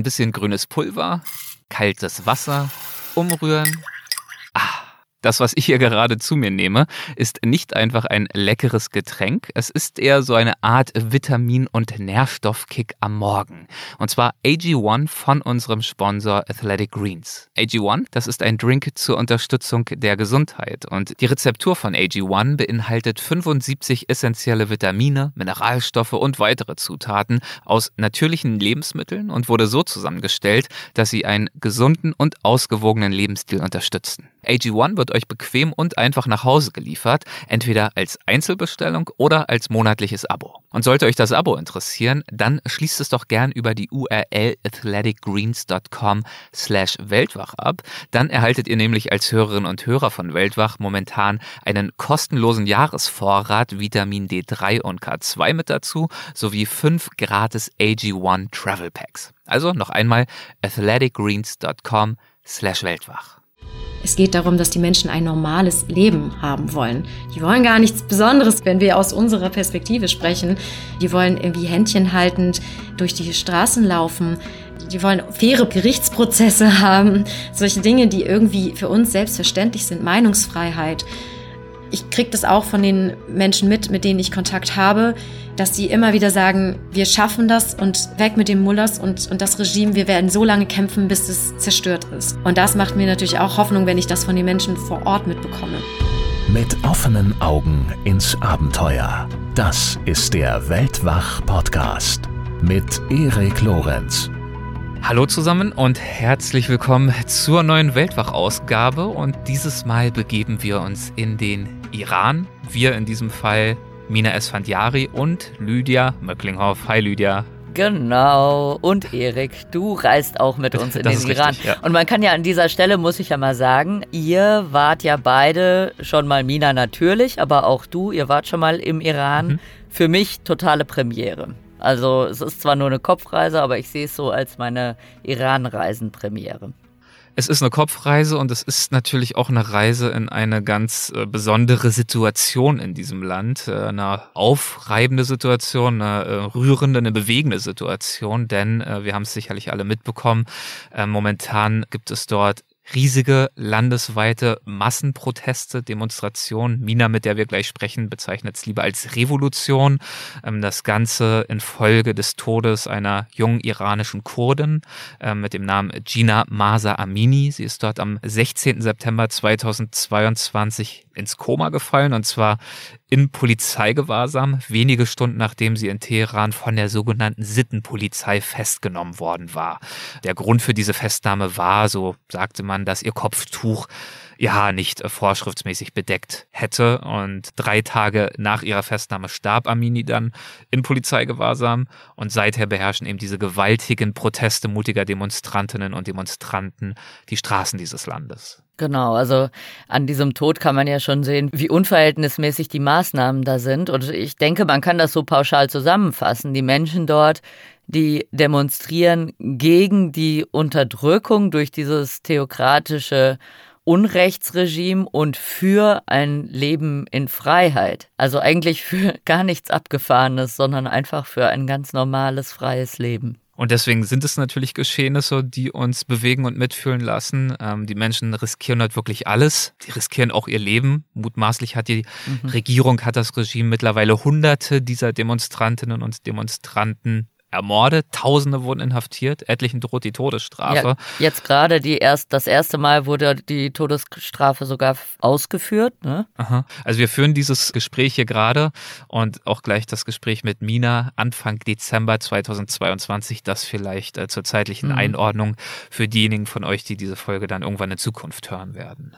ein bisschen grünes Pulver, kaltes Wasser, umrühren. Das, was ich hier gerade zu mir nehme, ist nicht einfach ein leckeres Getränk. Es ist eher so eine Art Vitamin- und Nährstoffkick am Morgen. Und zwar AG1 von unserem Sponsor Athletic Greens. AG1, das ist ein Drink zur Unterstützung der Gesundheit. Und die Rezeptur von AG1 beinhaltet 75 essentielle Vitamine, Mineralstoffe und weitere Zutaten aus natürlichen Lebensmitteln und wurde so zusammengestellt, dass sie einen gesunden und ausgewogenen Lebensstil unterstützen. AG1 wird euch bequem und einfach nach Hause geliefert, entweder als Einzelbestellung oder als monatliches Abo. Und sollte euch das Abo interessieren, dann schließt es doch gern über die URL athleticgreens.com slash Weltwach ab. Dann erhaltet ihr nämlich als Hörerinnen und Hörer von Weltwach momentan einen kostenlosen Jahresvorrat Vitamin D3 und K2 mit dazu, sowie fünf gratis AG1 Travel Packs. Also noch einmal athleticgreens.com slash Weltwach. Es geht darum, dass die Menschen ein normales Leben haben wollen. Die wollen gar nichts Besonderes, wenn wir aus unserer Perspektive sprechen. Die wollen irgendwie Händchen haltend durch die Straßen laufen. Die wollen faire Gerichtsprozesse haben. Solche Dinge, die irgendwie für uns selbstverständlich sind. Meinungsfreiheit. Ich kriege das auch von den Menschen mit, mit denen ich Kontakt habe, dass sie immer wieder sagen, wir schaffen das und weg mit dem Mullers und, und das Regime, wir werden so lange kämpfen, bis es zerstört ist. Und das macht mir natürlich auch Hoffnung, wenn ich das von den Menschen vor Ort mitbekomme. Mit offenen Augen ins Abenteuer. Das ist der Weltwach-Podcast mit Erik Lorenz. Hallo zusammen und herzlich willkommen zur neuen Weltwach-Ausgabe. Und dieses Mal begeben wir uns in den Iran. Wir in diesem Fall Mina Esfandiari und Lydia Möcklinghoff. Hi Lydia. Genau. Und Erik, du reist auch mit uns in das den Iran. Richtig, ja. Und man kann ja an dieser Stelle, muss ich ja mal sagen, ihr wart ja beide schon mal Mina natürlich, aber auch du, ihr wart schon mal im Iran. Mhm. Für mich totale Premiere. Also es ist zwar nur eine Kopfreise, aber ich sehe es so als meine Iran-Reisen-Premiere. Es ist eine Kopfreise und es ist natürlich auch eine Reise in eine ganz äh, besondere Situation in diesem Land. Äh, eine aufreibende Situation, eine äh, rührende, eine bewegende Situation, denn wir haben es sicherlich alle mitbekommen. momentan gibt es dort riesige landesweite Massenproteste, Demonstrationen. Mina, mit der wir gleich sprechen, bezeichnet es lieber als Revolution. Ähm, das Ganze infolge des Todes einer jungen iranischen Kurdin ähm, mit dem Namen Gina Masa Amini. Sie ist dort am 16. September 2022 ins Koma gefallen und zwar in Polizeigewahrsam, wenige Stunden nachdem sie in Teheran von der sogenannten Sittenpolizei festgenommen worden war. Der Grund für diese Festnahme war, so sagte man, dass ihr Kopftuch ja nicht vorschriftsmäßig bedeckt hätte. Und drei Tage nach ihrer Festnahme starb Amini dann in Polizeigewahrsam. Und seither beherrschen eben diese gewaltigen Proteste mutiger Demonstrantinnen und Demonstranten die Straßen dieses Landes. Genau, also an diesem Tod kann man ja schon sehen, wie unverhältnismäßig die Maßnahmen da sind. Und ich denke, man kann das so pauschal zusammenfassen. Die Menschen dort, die demonstrieren gegen die Unterdrückung durch dieses theokratische Unrechtsregime und für ein Leben in Freiheit. Also eigentlich für gar nichts Abgefahrenes, sondern einfach für ein ganz normales, freies Leben. Und deswegen sind es natürlich Geschehnisse, die uns bewegen und mitfühlen lassen. Ähm, die Menschen riskieren dort wirklich alles. Die riskieren auch ihr Leben. Mutmaßlich hat die mhm. Regierung, hat das Regime mittlerweile Hunderte dieser Demonstrantinnen und Demonstranten ermordet, Tausende wurden inhaftiert, etlichen droht die Todesstrafe. Ja, jetzt gerade die erst, das erste Mal wurde die Todesstrafe sogar ausgeführt. Ne? Aha. Also wir führen dieses Gespräch hier gerade und auch gleich das Gespräch mit Mina Anfang Dezember 2022, das vielleicht äh, zur zeitlichen mhm. Einordnung für diejenigen von euch, die diese Folge dann irgendwann in Zukunft hören werden.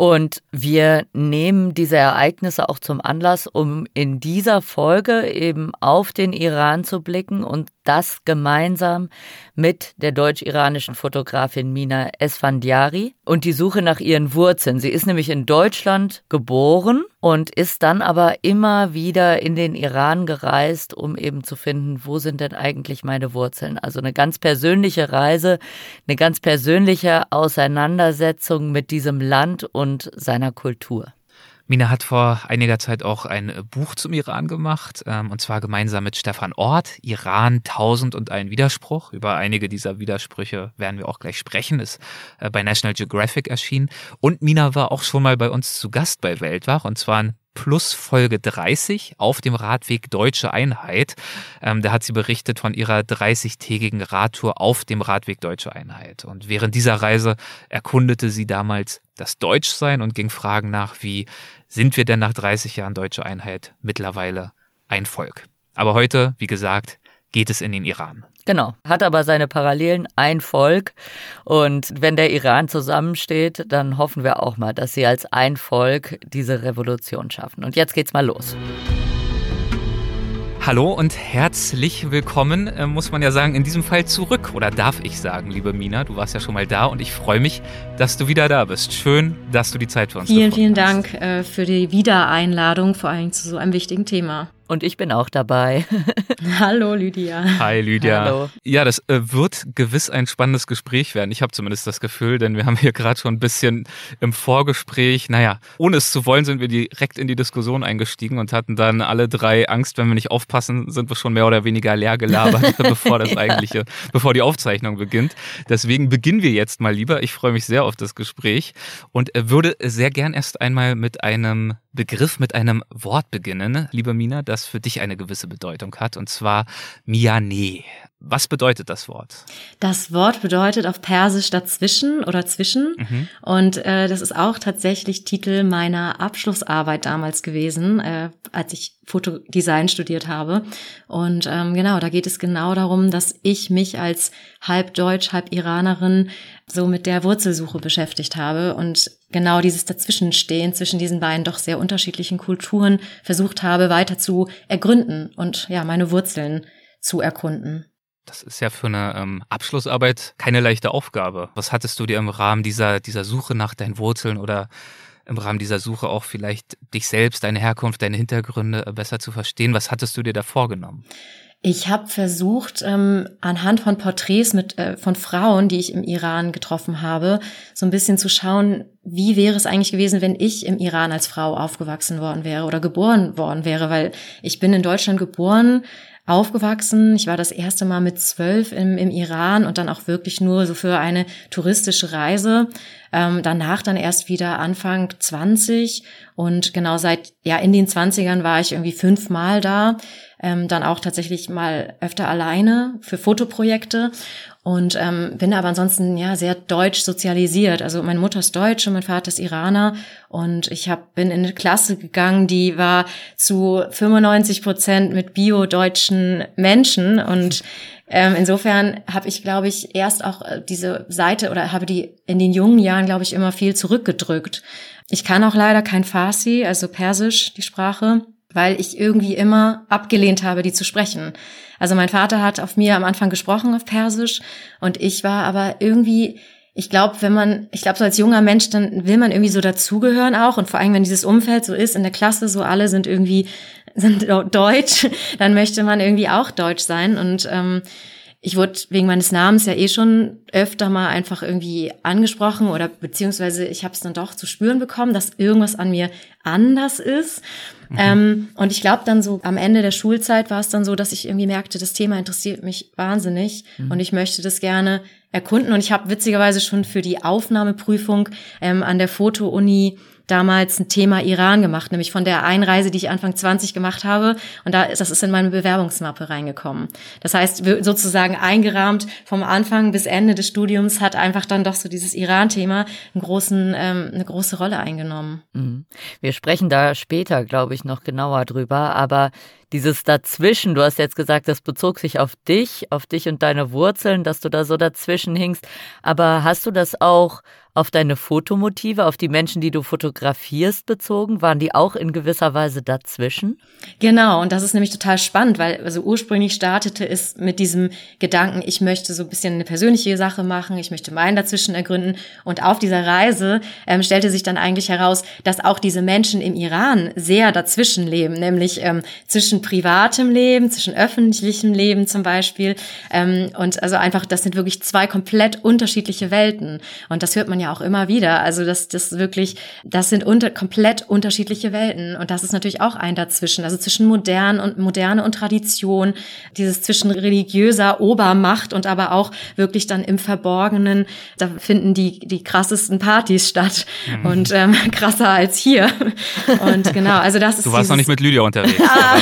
Und wir nehmen diese Ereignisse auch zum Anlass, um in dieser Folge eben auf den Iran zu blicken und das gemeinsam mit der deutsch-iranischen Fotografin Mina Esfandiari und die Suche nach ihren Wurzeln. Sie ist nämlich in Deutschland geboren und ist dann aber immer wieder in den Iran gereist, um eben zu finden, wo sind denn eigentlich meine Wurzeln. Also eine ganz persönliche Reise, eine ganz persönliche Auseinandersetzung mit diesem Land und seiner Kultur. Mina hat vor einiger Zeit auch ein Buch zum Iran gemacht, ähm, und zwar gemeinsam mit Stefan Ort, Iran tausend und ein Widerspruch. Über einige dieser Widersprüche werden wir auch gleich sprechen, ist äh, bei National Geographic erschienen. Und Mina war auch schon mal bei uns zu Gast bei Weltwach, und zwar plus Folge 30 auf dem Radweg Deutsche Einheit. Ähm, da hat sie berichtet von ihrer 30-tägigen Radtour auf dem Radweg Deutsche Einheit. Und während dieser Reise erkundete sie damals das Deutschsein und ging Fragen nach, wie sind wir denn nach 30 Jahren Deutsche Einheit mittlerweile ein Volk? Aber heute, wie gesagt, geht es in den Iran. Genau, hat aber seine Parallelen, ein Volk. Und wenn der Iran zusammensteht, dann hoffen wir auch mal, dass sie als ein Volk diese Revolution schaffen. Und jetzt geht's mal los. Hallo und herzlich willkommen, äh, muss man ja sagen, in diesem Fall zurück. Oder darf ich sagen, liebe Mina, du warst ja schon mal da und ich freue mich, dass du wieder da bist. Schön, dass du die Zeit für uns Vielen, vielen hast. Dank äh, für die Wiedereinladung, vor allem zu so einem wichtigen Thema. Und ich bin auch dabei. Hallo Lydia. Hi Lydia. Hallo. Ja, das äh, wird gewiss ein spannendes Gespräch werden. Ich habe zumindest das Gefühl, denn wir haben hier gerade schon ein bisschen im Vorgespräch, naja, ohne es zu wollen, sind wir direkt in die Diskussion eingestiegen und hatten dann alle drei Angst, wenn wir nicht aufpassen, sind wir schon mehr oder weniger leer gelabert, bevor das eigentliche, bevor die Aufzeichnung beginnt. Deswegen beginnen wir jetzt mal lieber. Ich freue mich sehr auf das Gespräch und äh, würde sehr gern erst einmal mit einem Begriff, mit einem Wort beginnen, liebe Mina, das für dich eine gewisse Bedeutung hat, und zwar Miane. Was bedeutet das Wort? Das Wort bedeutet auf Persisch dazwischen oder zwischen. Mhm. Und äh, das ist auch tatsächlich Titel meiner Abschlussarbeit damals gewesen, äh, als ich Fotodesign studiert habe. Und ähm, genau, da geht es genau darum, dass ich mich als halb Deutsch, halb Iranerin so mit der Wurzelsuche beschäftigt habe und genau dieses Dazwischenstehen zwischen diesen beiden doch sehr unterschiedlichen Kulturen versucht habe, weiter zu ergründen und ja, meine Wurzeln zu erkunden. Das ist ja für eine ähm, Abschlussarbeit keine leichte Aufgabe. Was hattest du dir im Rahmen dieser, dieser Suche nach deinen Wurzeln oder im Rahmen dieser Suche auch vielleicht dich selbst, deine Herkunft, deine Hintergründe besser zu verstehen? Was hattest du dir da vorgenommen? Ich habe versucht, ähm, anhand von Porträts mit, äh, von Frauen, die ich im Iran getroffen habe, so ein bisschen zu schauen, wie wäre es eigentlich gewesen, wenn ich im Iran als Frau aufgewachsen worden wäre oder geboren worden wäre, weil ich bin in Deutschland geboren, aufgewachsen. Ich war das erste Mal mit zwölf im, im Iran und dann auch wirklich nur so für eine touristische Reise. Ähm, danach dann erst wieder Anfang 20 und genau seit, ja, in den 20ern war ich irgendwie fünfmal da. Ähm, dann auch tatsächlich mal öfter alleine für Fotoprojekte und ähm, bin aber ansonsten ja sehr deutsch sozialisiert. Also meine Mutter ist Deutsch und mein Vater ist Iraner und ich hab, bin in eine Klasse gegangen, die war zu 95 Prozent mit bio-deutschen Menschen und ähm, insofern habe ich, glaube ich, erst auch äh, diese Seite oder habe die in den jungen Jahren, glaube ich, immer viel zurückgedrückt. Ich kann auch leider kein Farsi, also Persisch, die Sprache, weil ich irgendwie immer abgelehnt habe, die zu sprechen. Also mein Vater hat auf mir am Anfang gesprochen auf Persisch und ich war aber irgendwie ich glaube, wenn man, ich glaube, so als junger Mensch, dann will man irgendwie so dazugehören auch. Und vor allem, wenn dieses Umfeld so ist, in der Klasse, so alle sind irgendwie, sind deutsch, dann möchte man irgendwie auch deutsch sein. Und ähm, ich wurde wegen meines Namens ja eh schon öfter mal einfach irgendwie angesprochen oder beziehungsweise ich habe es dann doch zu spüren bekommen, dass irgendwas an mir anders ist. Mhm. Ähm, und ich glaube dann so am Ende der Schulzeit war es dann so, dass ich irgendwie merkte, das Thema interessiert mich wahnsinnig mhm. und ich möchte das gerne erkunden. Und ich habe witzigerweise schon für die Aufnahmeprüfung ähm, an der Foto-Uni damals ein Thema Iran gemacht, nämlich von der Einreise, die ich Anfang 20 gemacht habe. Und da das ist in meine Bewerbungsmappe reingekommen. Das heißt, sozusagen eingerahmt vom Anfang bis Ende des Studiums hat einfach dann doch so dieses Iran-Thema einen großen, ähm, eine große Rolle eingenommen. Mhm. Wir sprechen da später, glaube ich, noch genauer drüber. Aber dieses Dazwischen, du hast jetzt gesagt, das bezog sich auf dich, auf dich und deine Wurzeln, dass du da so dazwischen hingst. Aber hast du das auch auf deine Fotomotive, auf die Menschen, die du fotografierst, bezogen? Waren die auch in gewisser Weise dazwischen? Genau, und das ist nämlich total spannend, weil also ursprünglich startete es mit diesem Gedanken, ich möchte so ein bisschen eine persönliche Sache machen, ich möchte meinen dazwischen ergründen. Und auf dieser Reise ähm, stellte sich dann eigentlich heraus, dass auch diese Menschen im Iran sehr dazwischen leben, nämlich ähm, zwischen zwischen privatem Leben, zwischen öffentlichem Leben zum Beispiel. Ähm, und also einfach, das sind wirklich zwei komplett unterschiedliche Welten. Und das hört man ja auch immer wieder. Also das, das wirklich, das sind unter, komplett unterschiedliche Welten. Und das ist natürlich auch ein dazwischen. Also zwischen modern und moderne und Tradition, dieses zwischen religiöser Obermacht und aber auch wirklich dann im Verborgenen, da finden die, die krassesten Partys statt. Mhm. Und ähm, krasser als hier. Und genau, also das ist. Du warst noch nicht mit Lydia unterwegs. Ah,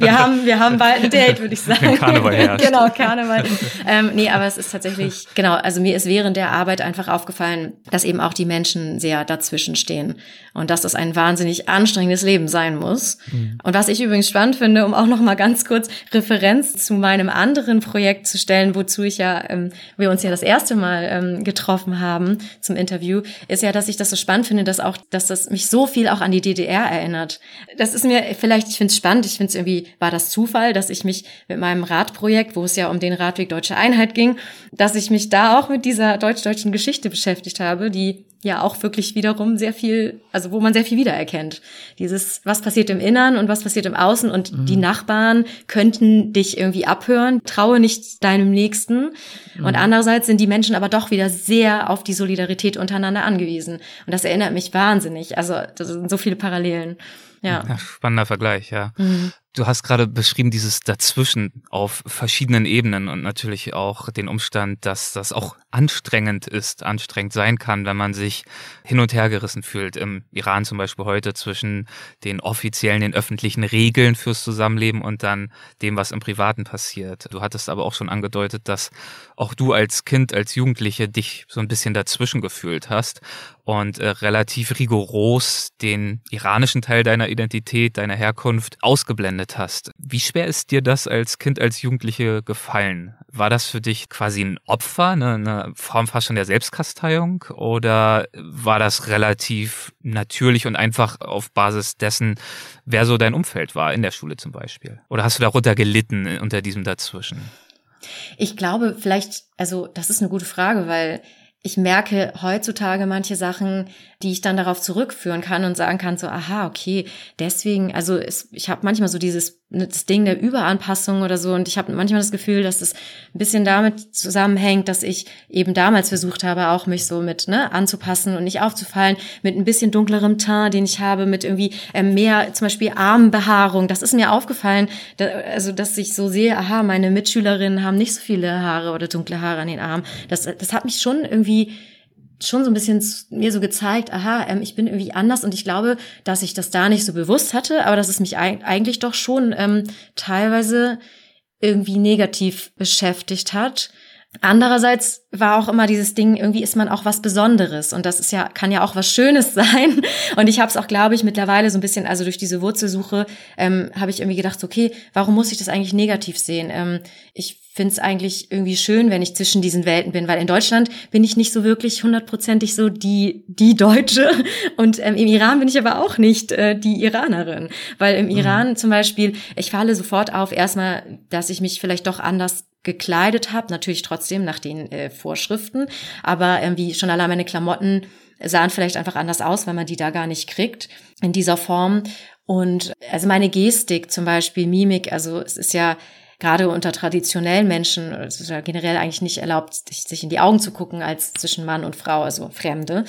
wir, haben, wir haben bald ein Date, würde ich sagen. Karneval herrscht. Genau, Karneval. Ähm, nee, aber es ist tatsächlich, genau, also mir ist während der Arbeit einfach aufgefallen, dass eben auch die Menschen sehr dazwischen stehen. Und dass das ein wahnsinnig anstrengendes Leben sein muss. Mhm. Und was ich übrigens spannend finde, um auch noch mal ganz kurz Referenz zu meinem anderen Projekt zu stellen, wozu ich ja, ähm, wir uns ja das erste Mal ähm, getroffen haben zum Interview, ist ja, dass ich das so spannend finde, dass auch, dass das mich so viel auch an die DDR erinnert. Das ist mir vielleicht, ich finde es spannend, ich finde es irgendwie, war das Zufall, dass ich mich mit meinem Radprojekt, wo es ja um den Radweg Deutsche Einheit ging, dass ich mich da auch mit dieser deutsch-deutschen Geschichte beschäftigt habe, die ja auch wirklich wiederum sehr viel, also wo man sehr viel wiedererkennt. Dieses, was passiert im Innern und was passiert im Außen und mhm. die Nachbarn könnten dich irgendwie abhören, traue nicht deinem Nächsten. Mhm. Und andererseits sind die Menschen aber doch wieder sehr auf die Solidarität untereinander angewiesen. Und das erinnert mich wahnsinnig. Also, das sind so viele Parallelen. Ja. ja spannender Vergleich, ja. Mhm. Du hast gerade beschrieben, dieses Dazwischen auf verschiedenen Ebenen und natürlich auch den Umstand, dass das auch anstrengend ist, anstrengend sein kann, wenn man sich hin und her gerissen fühlt. Im Iran zum Beispiel heute zwischen den offiziellen, den öffentlichen Regeln fürs Zusammenleben und dann dem, was im Privaten passiert. Du hattest aber auch schon angedeutet, dass auch du als Kind, als Jugendliche dich so ein bisschen dazwischen gefühlt hast und äh, relativ rigoros den iranischen Teil deiner Identität, deiner Herkunft ausgeblendet hast. Wie schwer ist dir das als Kind, als Jugendliche gefallen? War das für dich quasi ein Opfer, eine, eine Form fast schon der Selbstkasteiung? Oder war das relativ natürlich und einfach auf Basis dessen, wer so dein Umfeld war, in der Schule zum Beispiel? Oder hast du darunter gelitten unter diesem Dazwischen? Ich glaube, vielleicht, also das ist eine gute Frage, weil ich merke heutzutage manche Sachen, die ich dann darauf zurückführen kann und sagen kann, so, aha, okay, deswegen, also es, ich habe manchmal so dieses das Ding der Überanpassung oder so und ich habe manchmal das Gefühl, dass es ein bisschen damit zusammenhängt, dass ich eben damals versucht habe, auch mich so mit ne, anzupassen und nicht aufzufallen, mit ein bisschen dunklerem Teint, den ich habe, mit irgendwie äh, mehr zum Beispiel Armbehaarung. Das ist mir aufgefallen, da, also dass ich so sehe, aha, meine Mitschülerinnen haben nicht so viele Haare oder dunkle Haare an den Armen. Das, das hat mich schon irgendwie schon so ein bisschen mir so gezeigt, aha, ähm, ich bin irgendwie anders und ich glaube, dass ich das da nicht so bewusst hatte, aber dass es mich eigentlich doch schon ähm, teilweise irgendwie negativ beschäftigt hat. Andererseits war auch immer dieses Ding, irgendwie ist man auch was Besonderes. Und das ist ja kann ja auch was Schönes sein. Und ich habe es auch, glaube ich, mittlerweile so ein bisschen, also durch diese Wurzelsuche ähm, habe ich irgendwie gedacht, okay, warum muss ich das eigentlich negativ sehen? Ähm, ich finde es eigentlich irgendwie schön, wenn ich zwischen diesen Welten bin, weil in Deutschland bin ich nicht so wirklich hundertprozentig so die die Deutsche. Und ähm, im Iran bin ich aber auch nicht äh, die Iranerin, weil im mhm. Iran zum Beispiel ich falle sofort auf erstmal, dass ich mich vielleicht doch anders gekleidet habe, natürlich trotzdem nach den äh, Vorschriften, aber irgendwie schon allein meine Klamotten sahen vielleicht einfach anders aus, weil man die da gar nicht kriegt in dieser Form. Und also meine Gestik zum Beispiel, Mimik, also es ist ja gerade unter traditionellen Menschen, es ist ja generell eigentlich nicht erlaubt, sich in die Augen zu gucken als zwischen Mann und Frau, also Fremde.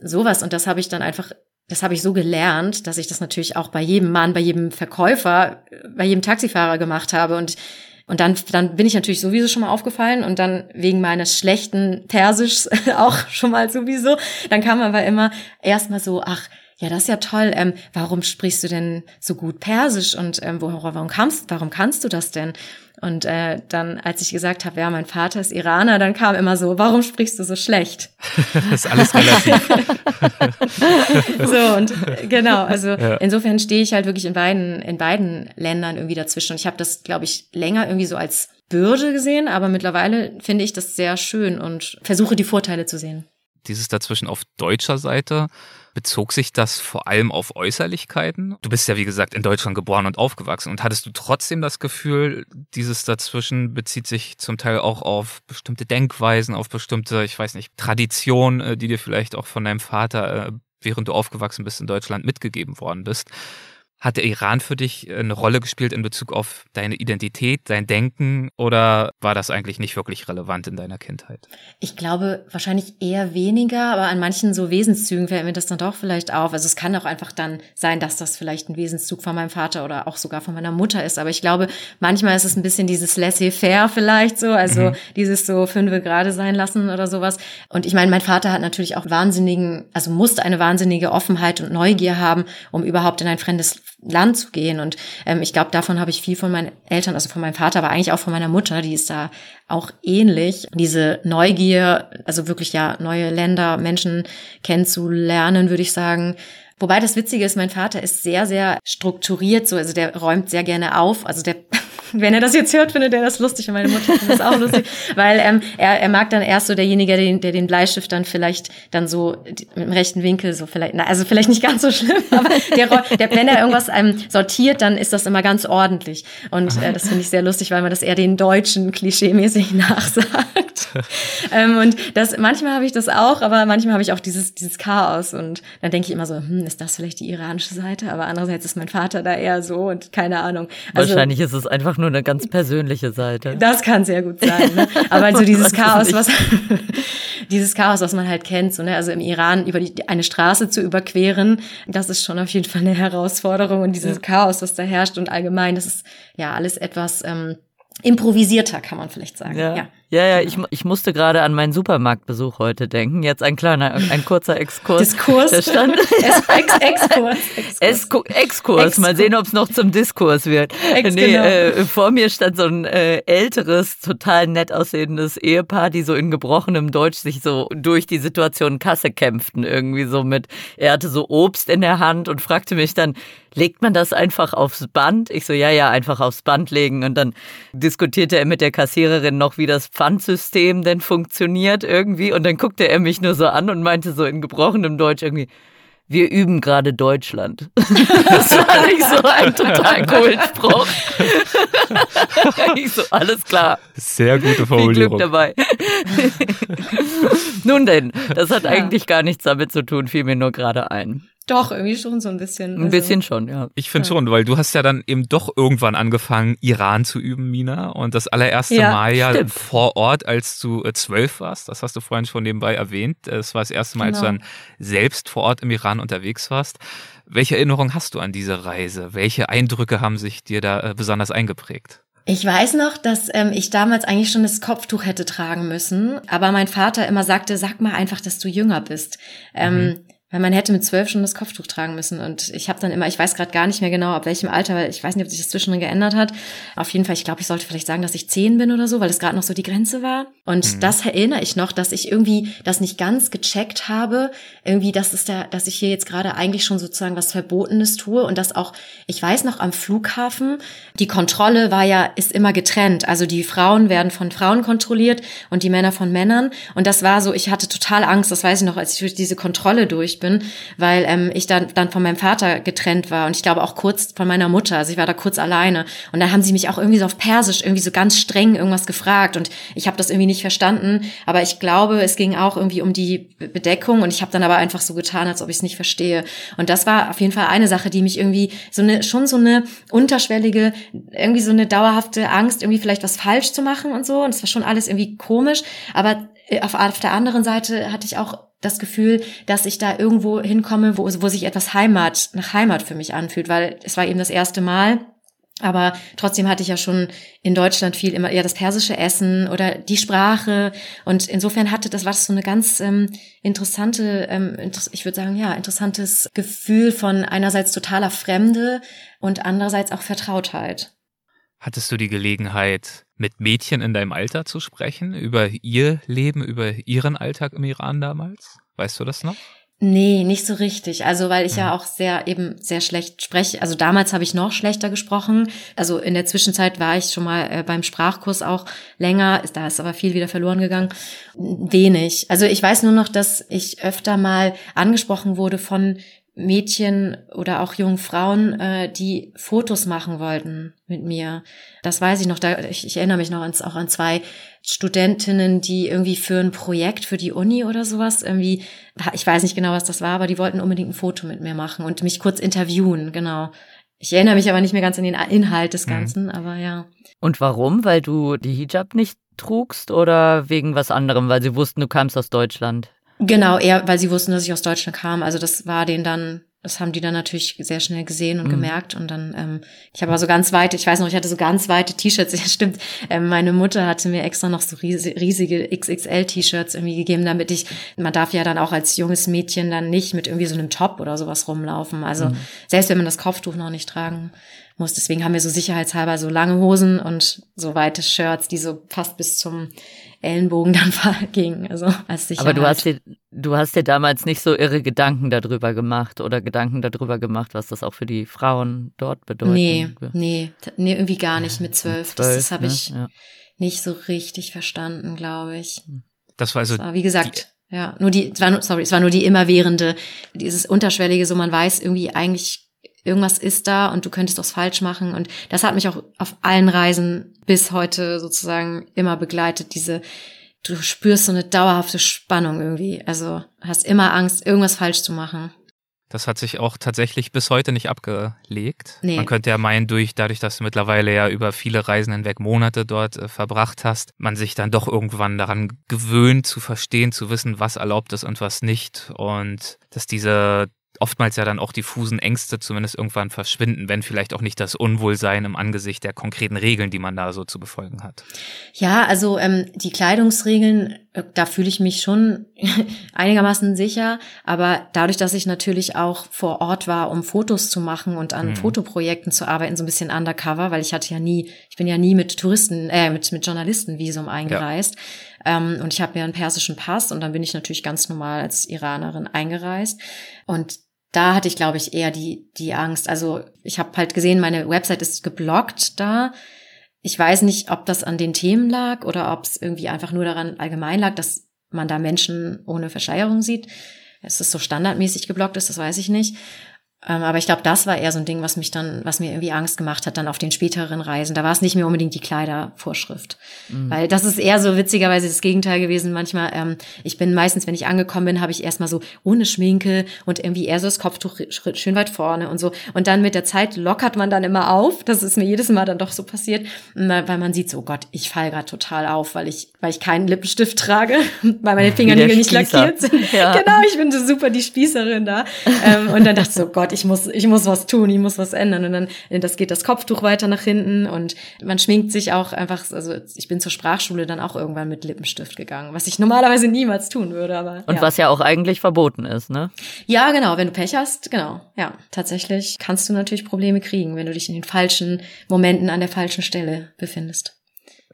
Sowas. Und das habe ich dann einfach das habe ich so gelernt, dass ich das natürlich auch bei jedem Mann, bei jedem Verkäufer, bei jedem Taxifahrer gemacht habe. Und und dann, dann bin ich natürlich sowieso schon mal aufgefallen und dann wegen meines schlechten Persischs auch schon mal sowieso. Dann kam aber immer erstmal so, ach, ja, das ist ja toll. Ähm, warum sprichst du denn so gut Persisch und ähm, worauf, warum, kannst, warum kannst du das denn? Und äh, dann, als ich gesagt habe, ja, mein Vater ist Iraner, dann kam immer so, warum sprichst du so schlecht? das ist alles relativ. so und genau, also ja. insofern stehe ich halt wirklich in beiden in beiden Ländern irgendwie dazwischen. Und ich habe das, glaube ich, länger irgendwie so als Bürde gesehen, aber mittlerweile finde ich das sehr schön und versuche die Vorteile zu sehen. Dieses dazwischen auf deutscher Seite Bezog sich das vor allem auf Äußerlichkeiten? Du bist ja, wie gesagt, in Deutschland geboren und aufgewachsen. Und hattest du trotzdem das Gefühl, dieses dazwischen bezieht sich zum Teil auch auf bestimmte Denkweisen, auf bestimmte, ich weiß nicht, Traditionen, äh, die dir vielleicht auch von deinem Vater, äh, während du aufgewachsen bist in Deutschland, mitgegeben worden bist? Hat der Iran für dich äh, eine Rolle gespielt in Bezug auf deine Identität, dein Denken oder war das eigentlich nicht wirklich relevant in deiner Kindheit? Ich glaube wahrscheinlich eher weniger, aber an manchen so Wesenszügen fällt mir das dann doch vielleicht auf. Also es kann auch einfach dann sein, dass das vielleicht ein Wesenszug von meinem Vater oder auch sogar von meiner Mutter ist. Aber ich glaube, manchmal ist es ein bisschen dieses laissez-faire vielleicht so, also mhm. dieses so fünfe gerade sein lassen oder sowas. Und ich meine, mein Vater hat natürlich auch wahnsinnigen, also musste eine wahnsinnige Offenheit und Neugier haben, um überhaupt in ein fremdes Land zu gehen. Und ähm, ich glaube, davon habe ich viel von meinen Eltern, also von meinem Vater, aber eigentlich auch von meiner Mutter, die ist da auch ähnlich. Diese Neugier, also wirklich ja neue Länder, Menschen kennenzulernen, würde ich sagen. Wobei das Witzige ist, mein Vater ist sehr, sehr strukturiert, so, also der räumt sehr gerne auf. Also der wenn er das jetzt hört, findet er das lustig und meine Mutter findet das auch lustig, weil ähm, er, er mag dann erst so derjenige, der den, der den Bleistift dann vielleicht dann so im rechten Winkel so vielleicht, na, also vielleicht nicht ganz so schlimm, aber der, der wenn er irgendwas einem sortiert, dann ist das immer ganz ordentlich und äh, das finde ich sehr lustig, weil man das eher den Deutschen klischeemäßig nachsagt. ähm, und das manchmal habe ich das auch, aber manchmal habe ich auch dieses dieses Chaos und dann denke ich immer so, hm, ist das vielleicht die iranische Seite, aber andererseits ist mein Vater da eher so und keine Ahnung. Also, Wahrscheinlich ist es einfach nur eine ganz persönliche Seite. Das kann sehr gut sein. Ne? Aber also dieses Chaos, was dieses Chaos, was man halt kennt, so ne, also im Iran über die, eine Straße zu überqueren, das ist schon auf jeden Fall eine Herausforderung und dieses ja. Chaos, was da herrscht und allgemein, das ist ja alles etwas ähm, improvisierter, kann man vielleicht sagen. ja. ja. Ja, ja, ich, ich musste gerade an meinen Supermarktbesuch heute denken. Jetzt ein kleiner, ein kurzer Exkurs. Diskurs. Der stand Ex Ex Exkurs. Exkurs. Exkurs. Mal sehen, ob es noch zum Diskurs wird. Ex nee, genau. äh, vor mir stand so ein äh, älteres, total nett aussehendes Ehepaar, die so in gebrochenem Deutsch sich so durch die Situation Kasse kämpften. Irgendwie so mit, er hatte so Obst in der Hand und fragte mich dann, legt man das einfach aufs Band? Ich so, ja, ja, einfach aufs Band legen. Und dann diskutierte er mit der Kassiererin noch, wie das Pfandsystem denn funktioniert irgendwie. Und dann guckte er mich nur so an und meinte so in gebrochenem Deutsch irgendwie, wir üben gerade Deutschland. Das war nicht so ein total coolen Spruch. ich so, alles klar. Sehr gute Formulierung. Viel Glück dabei. Nun denn, das hat ja. eigentlich gar nichts damit zu tun, fiel mir nur gerade ein. Doch, irgendwie schon so ein bisschen. Ein also. bisschen schon, ja. Ich finde ja. schon, weil du hast ja dann eben doch irgendwann angefangen, Iran zu üben, Mina. Und das allererste ja, Mal ja stimmt. vor Ort, als du äh, zwölf warst, das hast du vorhin schon nebenbei erwähnt. Das war das erste Mal, genau. als du genau. dann selbst vor Ort im Iran unterwegs warst. Welche Erinnerung hast du an diese Reise? Welche Eindrücke haben sich dir da äh, besonders eingeprägt? Ich weiß noch, dass ähm, ich damals eigentlich schon das Kopftuch hätte tragen müssen, aber mein Vater immer sagte, sag mal einfach, dass du jünger bist. Ähm, mhm. Weil man hätte mit zwölf schon das Kopftuch tragen müssen. Und ich habe dann immer, ich weiß gerade gar nicht mehr genau, ab welchem Alter, weil ich weiß nicht, ob sich das zwischendrin geändert hat. Auf jeden Fall, ich glaube, ich sollte vielleicht sagen, dass ich zehn bin oder so, weil es gerade noch so die Grenze war. Und mhm. das erinnere ich noch, dass ich irgendwie das nicht ganz gecheckt habe. Irgendwie, das ist der, dass ich hier jetzt gerade eigentlich schon sozusagen was Verbotenes tue. Und dass auch, ich weiß noch, am Flughafen, die Kontrolle war ja, ist immer getrennt. Also die Frauen werden von Frauen kontrolliert und die Männer von Männern. Und das war so, ich hatte total Angst, das weiß ich noch, als ich durch diese Kontrolle durch bin, weil ähm, ich dann, dann von meinem Vater getrennt war und ich glaube auch kurz von meiner Mutter. Also ich war da kurz alleine. Und dann haben sie mich auch irgendwie so auf Persisch irgendwie so ganz streng irgendwas gefragt und ich habe das irgendwie nicht verstanden. Aber ich glaube, es ging auch irgendwie um die Bedeckung und ich habe dann aber einfach so getan, als ob ich es nicht verstehe. Und das war auf jeden Fall eine Sache, die mich irgendwie so eine, schon so eine unterschwellige, irgendwie so eine dauerhafte Angst, irgendwie vielleicht was falsch zu machen und so. Und es war schon alles irgendwie komisch. Aber auf, auf der anderen Seite hatte ich auch das Gefühl, dass ich da irgendwo hinkomme, wo, wo sich etwas Heimat, nach Heimat für mich anfühlt, weil es war eben das erste Mal. Aber trotzdem hatte ich ja schon in Deutschland viel immer eher das persische Essen oder die Sprache. Und insofern hatte das war das so eine ganz ähm, interessante, ähm, ich würde sagen, ja, interessantes Gefühl von einerseits totaler Fremde und andererseits auch Vertrautheit. Hattest du die Gelegenheit, mit Mädchen in deinem Alter zu sprechen, über ihr Leben, über ihren Alltag im Iran damals? Weißt du das noch? Nee, nicht so richtig. Also, weil ich ja, ja auch sehr eben sehr schlecht spreche. Also damals habe ich noch schlechter gesprochen. Also in der Zwischenzeit war ich schon mal äh, beim Sprachkurs auch länger. Da ist aber viel wieder verloren gegangen. Wenig. Also ich weiß nur noch, dass ich öfter mal angesprochen wurde von Mädchen oder auch jungen Frauen, äh, die Fotos machen wollten mit mir. Das weiß ich noch. Da, ich, ich erinnere mich noch an, auch an zwei Studentinnen, die irgendwie für ein Projekt für die Uni oder sowas irgendwie, ich weiß nicht genau, was das war, aber die wollten unbedingt ein Foto mit mir machen und mich kurz interviewen, genau. Ich erinnere mich aber nicht mehr ganz an den Inhalt des mhm. Ganzen, mhm. aber ja. Und warum? Weil du die Hijab nicht trugst oder wegen was anderem, weil sie wussten, du kamst aus Deutschland? Genau, eher, weil sie wussten, dass ich aus Deutschland kam. Also das war denen dann das haben die dann natürlich sehr schnell gesehen und mhm. gemerkt. Und dann, ähm, ich habe aber so ganz weite, ich weiß noch, ich hatte so ganz weite T-Shirts. Ja, stimmt. Ähm, meine Mutter hatte mir extra noch so riesige XXL-T-Shirts irgendwie gegeben, damit ich, man darf ja dann auch als junges Mädchen dann nicht mit irgendwie so einem Top oder sowas rumlaufen. Also mhm. selbst wenn man das Kopftuch noch nicht tragen muss. Deswegen haben wir so sicherheitshalber so lange Hosen und so weite Shirts, die so fast bis zum Ellenbogen dann ging. Also als Sicherheit. Aber du hast dir, du hast dir damals nicht so irre Gedanken darüber gemacht oder Gedanken darüber gemacht, was das auch für die Frauen dort bedeutet. Nee, nee, nee, irgendwie gar nicht mit zwölf. das, das habe ne? ich ja. nicht so richtig verstanden, glaube ich. Das war also. Das war, wie gesagt. Ja, nur die, es war nur, sorry, es war nur die immerwährende, dieses unterschwellige, so man weiß irgendwie eigentlich irgendwas ist da und du könntest was falsch machen. Und das hat mich auch auf allen Reisen bis heute sozusagen immer begleitet. Diese, du spürst so eine dauerhafte Spannung irgendwie. Also hast immer Angst, irgendwas falsch zu machen. Das hat sich auch tatsächlich bis heute nicht abgelegt. Nee. Man könnte ja meinen, durch, dadurch, dass du mittlerweile ja über viele Reisen hinweg Monate dort äh, verbracht hast, man sich dann doch irgendwann daran gewöhnt, zu verstehen, zu wissen, was erlaubt ist und was nicht. Und dass diese oftmals ja dann auch diffusen Ängste zumindest irgendwann verschwinden, wenn vielleicht auch nicht das Unwohlsein im Angesicht der konkreten Regeln, die man da so zu befolgen hat. Ja, also ähm, die Kleidungsregeln, äh, da fühle ich mich schon einigermaßen sicher, aber dadurch, dass ich natürlich auch vor Ort war, um Fotos zu machen und an mhm. Fotoprojekten zu arbeiten, so ein bisschen undercover, weil ich hatte ja nie, ich bin ja nie mit Touristen, äh, mit, mit Journalistenvisum eingereist. Ja. Ähm, und ich habe ja einen persischen Pass und dann bin ich natürlich ganz normal als Iranerin eingereist. Und da hatte ich, glaube ich, eher die, die Angst. Also ich habe halt gesehen, meine Website ist geblockt da. Ich weiß nicht, ob das an den Themen lag oder ob es irgendwie einfach nur daran allgemein lag, dass man da Menschen ohne Verschleierung sieht. Es ist so standardmäßig geblockt ist, das weiß ich nicht. Ähm, aber ich glaube, das war eher so ein Ding, was mich dann, was mir irgendwie Angst gemacht hat, dann auf den späteren Reisen. Da war es nicht mehr unbedingt die Kleidervorschrift. Mhm. Weil das ist eher so witzigerweise das Gegenteil gewesen. Manchmal, ähm, ich bin meistens, wenn ich angekommen bin, habe ich erstmal so ohne Schminke und irgendwie eher so das Kopftuch schön weit vorne und so. Und dann mit der Zeit lockert man dann immer auf. Das ist mir jedes Mal dann doch so passiert, weil man sieht so, oh Gott, ich fall gerade total auf, weil ich, weil ich keinen Lippenstift trage, weil meine Fingernägel nicht lackiert sind. Ja. Genau, ich bin so super die Spießerin da. ähm, und dann dachte ich so, Gott, ich muss, ich muss was tun, ich muss was ändern. Und dann, das geht das Kopftuch weiter nach hinten und man schminkt sich auch einfach, also ich bin zur Sprachschule dann auch irgendwann mit Lippenstift gegangen, was ich normalerweise niemals tun würde, aber. Und ja. was ja auch eigentlich verboten ist, ne? Ja, genau, wenn du Pech hast, genau. Ja, tatsächlich kannst du natürlich Probleme kriegen, wenn du dich in den falschen Momenten an der falschen Stelle befindest.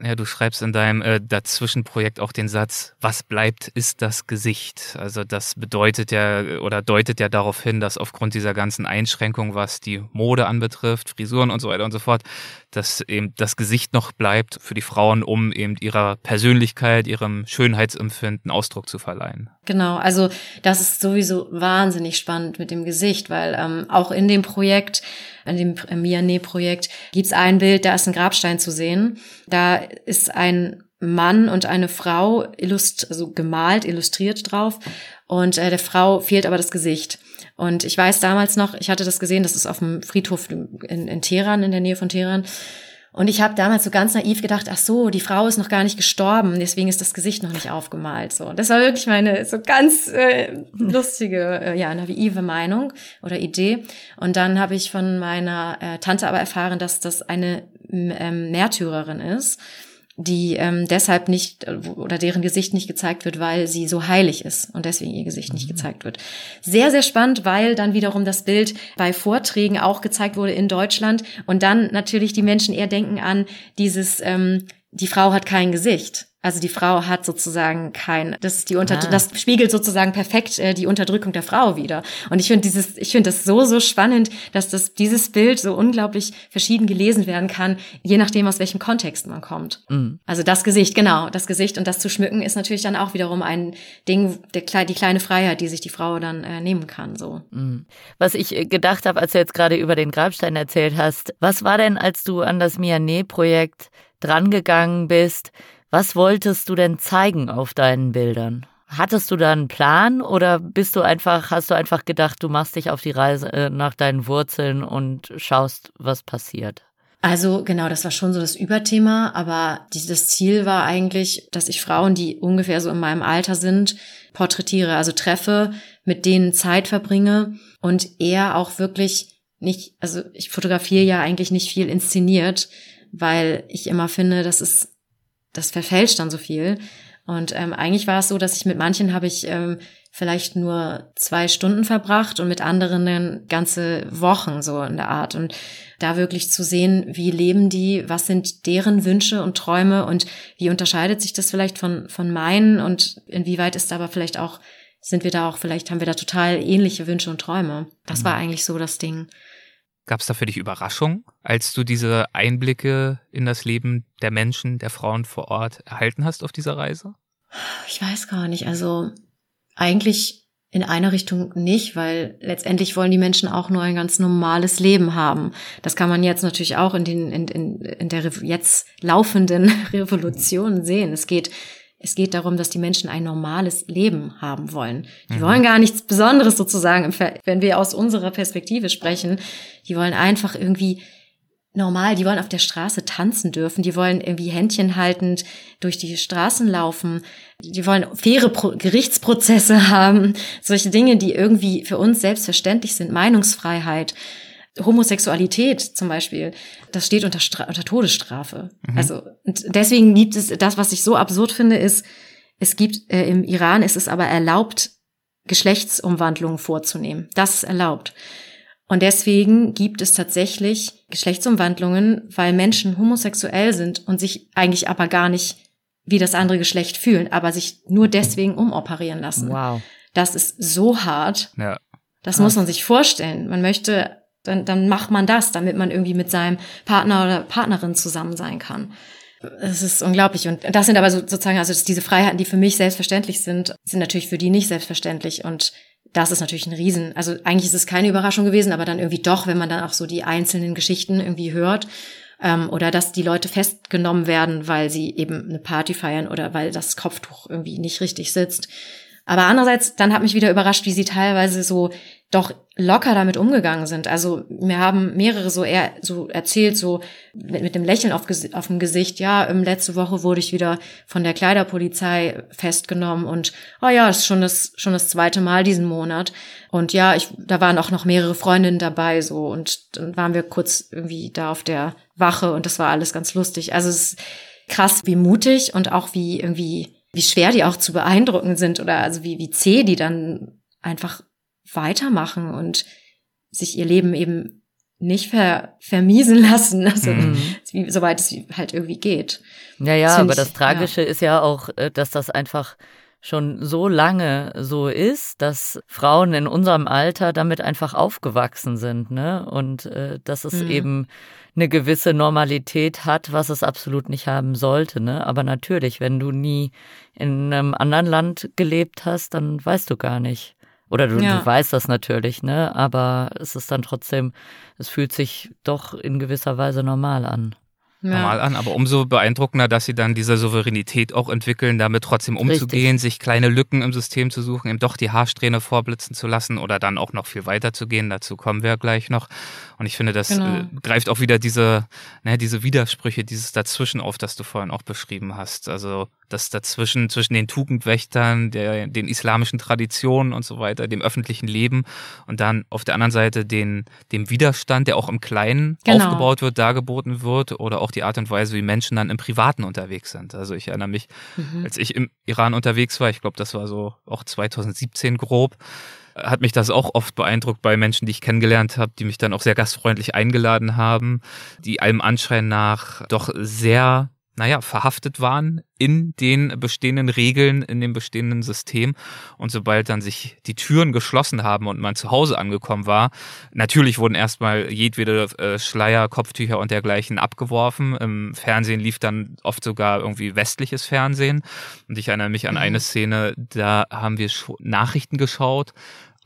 Ja, du schreibst in deinem äh, Dazwischenprojekt auch den Satz, was bleibt, ist das Gesicht. Also das bedeutet ja oder deutet ja darauf hin, dass aufgrund dieser ganzen Einschränkungen, was die Mode anbetrifft, Frisuren und so weiter und so fort, dass eben das Gesicht noch bleibt für die Frauen, um eben ihrer Persönlichkeit, ihrem Schönheitsempfinden Ausdruck zu verleihen. Genau, also das ist sowieso wahnsinnig spannend mit dem Gesicht, weil ähm, auch in dem Projekt, in dem Miane-Projekt, gibt's ein Bild, da ist ein Grabstein zu sehen. Da ist ein Mann und eine Frau illust also gemalt, illustriert drauf. Und äh, der Frau fehlt aber das Gesicht. Und ich weiß damals noch, ich hatte das gesehen, das ist auf dem Friedhof in, in Teheran, in der Nähe von Teheran. Und ich habe damals so ganz naiv gedacht, ach so, die Frau ist noch gar nicht gestorben, deswegen ist das Gesicht noch nicht aufgemalt. So, das war wirklich meine so ganz äh, lustige, äh, ja, naive Meinung oder Idee. Und dann habe ich von meiner äh, Tante aber erfahren, dass das eine ähm, Märtyrerin ist die ähm, deshalb nicht oder deren Gesicht nicht gezeigt wird, weil sie so heilig ist und deswegen ihr Gesicht nicht mhm. gezeigt wird. Sehr, sehr spannend, weil dann wiederum das Bild bei Vorträgen auch gezeigt wurde in Deutschland und dann natürlich die Menschen eher denken an dieses, ähm, die Frau hat kein Gesicht. Also die Frau hat sozusagen kein, das ist die unter, ah. das spiegelt sozusagen perfekt äh, die Unterdrückung der Frau wieder. Und ich finde dieses, ich finde das so so spannend, dass das dieses Bild so unglaublich verschieden gelesen werden kann, je nachdem aus welchem Kontext man kommt. Mhm. Also das Gesicht, genau, das Gesicht und das zu schmücken ist natürlich dann auch wiederum ein Ding, der, die kleine Freiheit, die sich die Frau dann äh, nehmen kann. So. Mhm. Was ich äh, gedacht habe, als du jetzt gerade über den Grabstein erzählt hast, was war denn, als du an das Miané-Projekt drangegangen bist? Was wolltest du denn zeigen auf deinen Bildern? Hattest du da einen Plan oder bist du einfach, hast du einfach gedacht, du machst dich auf die Reise äh, nach deinen Wurzeln und schaust, was passiert? Also genau, das war schon so das Überthema, aber das Ziel war eigentlich, dass ich Frauen, die ungefähr so in meinem Alter sind, porträtiere, also treffe, mit denen Zeit verbringe und eher auch wirklich nicht, also ich fotografiere ja eigentlich nicht viel inszeniert, weil ich immer finde, das ist, das verfälscht dann so viel. Und ähm, eigentlich war es so, dass ich mit manchen habe ich ähm, vielleicht nur zwei Stunden verbracht und mit anderen dann ganze Wochen so in der Art. Und da wirklich zu sehen, wie leben die, was sind deren Wünsche und Träume und wie unterscheidet sich das vielleicht von, von meinen und inwieweit ist aber vielleicht auch, sind wir da auch, vielleicht haben wir da total ähnliche Wünsche und Träume. Das war mhm. eigentlich so das Ding. Gab es da für dich Überraschung, als du diese Einblicke in das Leben der Menschen, der Frauen vor Ort erhalten hast auf dieser Reise? Ich weiß gar nicht. Also eigentlich in einer Richtung nicht, weil letztendlich wollen die Menschen auch nur ein ganz normales Leben haben. Das kann man jetzt natürlich auch in, den, in, in, in der jetzt laufenden Revolution sehen. Es geht es geht darum, dass die Menschen ein normales Leben haben wollen. Die mhm. wollen gar nichts Besonderes sozusagen, wenn wir aus unserer Perspektive sprechen. Die wollen einfach irgendwie normal, die wollen auf der Straße tanzen dürfen, die wollen irgendwie Händchen haltend durch die Straßen laufen, die wollen faire Pro Gerichtsprozesse haben, solche Dinge, die irgendwie für uns selbstverständlich sind, Meinungsfreiheit. Homosexualität zum Beispiel, das steht unter, Stra unter Todesstrafe. Mhm. Also und deswegen gibt es das, was ich so absurd finde, ist, es gibt äh, im Iran ist es aber erlaubt, Geschlechtsumwandlungen vorzunehmen. Das ist erlaubt. Und deswegen gibt es tatsächlich Geschlechtsumwandlungen, weil Menschen homosexuell sind und sich eigentlich aber gar nicht wie das andere Geschlecht fühlen, aber sich nur deswegen umoperieren lassen. Wow. Das ist so hart. Ja. Das muss man sich vorstellen. Man möchte dann, dann macht man das, damit man irgendwie mit seinem Partner oder Partnerin zusammen sein kann. Es ist unglaublich. Und das sind aber so, sozusagen, also diese Freiheiten, die für mich selbstverständlich sind, sind natürlich für die nicht selbstverständlich. Und das ist natürlich ein Riesen. Also eigentlich ist es keine Überraschung gewesen, aber dann irgendwie doch, wenn man dann auch so die einzelnen Geschichten irgendwie hört. Ähm, oder dass die Leute festgenommen werden, weil sie eben eine Party feiern oder weil das Kopftuch irgendwie nicht richtig sitzt. Aber andererseits, dann hat mich wieder überrascht, wie sie teilweise so doch locker damit umgegangen sind. Also mir haben mehrere so eher so erzählt, so mit, mit dem Lächeln auf, auf dem Gesicht, ja, ähm, letzte Woche wurde ich wieder von der Kleiderpolizei festgenommen und oh ja, das ist schon das schon das zweite Mal diesen Monat. Und ja, ich da waren auch noch mehrere Freundinnen dabei so und dann waren wir kurz irgendwie da auf der Wache und das war alles ganz lustig. Also es ist krass, wie mutig und auch wie irgendwie wie schwer die auch zu beeindrucken sind oder also wie wie zäh die dann einfach weitermachen und sich ihr Leben eben nicht ver vermiesen lassen, also mhm. wie, soweit es halt irgendwie geht. Ja, ja, aber ich, das Tragische ja. ist ja auch, äh, dass das einfach schon so lange so ist, dass Frauen in unserem Alter damit einfach aufgewachsen sind, ne? Und äh, dass es mhm. eben eine gewisse Normalität hat, was es absolut nicht haben sollte, ne? Aber natürlich, wenn du nie in einem anderen Land gelebt hast, dann weißt du gar nicht, oder du, ja. du weißt das natürlich, ne? Aber es ist dann trotzdem, es fühlt sich doch in gewisser Weise normal an ja. normal an, aber umso beeindruckender, dass sie dann diese Souveränität auch entwickeln, damit trotzdem umzugehen, Richtig. sich kleine Lücken im System zu suchen, eben doch die Haarsträhne vorblitzen zu lassen oder dann auch noch viel weiter zu gehen. Dazu kommen wir gleich noch. Und ich finde, das genau. äh, greift auch wieder diese, ne, diese Widersprüche, dieses Dazwischen auf, das du vorhin auch beschrieben hast. Also das dazwischen, zwischen den Tugendwächtern, der, den islamischen Traditionen und so weiter, dem öffentlichen Leben und dann auf der anderen Seite den, dem Widerstand, der auch im Kleinen genau. aufgebaut wird, dargeboten wird oder auch die Art und Weise, wie Menschen dann im Privaten unterwegs sind. Also ich erinnere mich, mhm. als ich im Iran unterwegs war, ich glaube, das war so auch 2017 grob, hat mich das auch oft beeindruckt bei Menschen, die ich kennengelernt habe, die mich dann auch sehr gastfreundlich eingeladen haben, die allem Anschein nach doch sehr naja, verhaftet waren in den bestehenden Regeln, in dem bestehenden System. Und sobald dann sich die Türen geschlossen haben und man zu Hause angekommen war, natürlich wurden erstmal jedwede äh, Schleier, Kopftücher und dergleichen abgeworfen. Im Fernsehen lief dann oft sogar irgendwie westliches Fernsehen. Und ich erinnere mich an mhm. eine Szene, da haben wir Nachrichten geschaut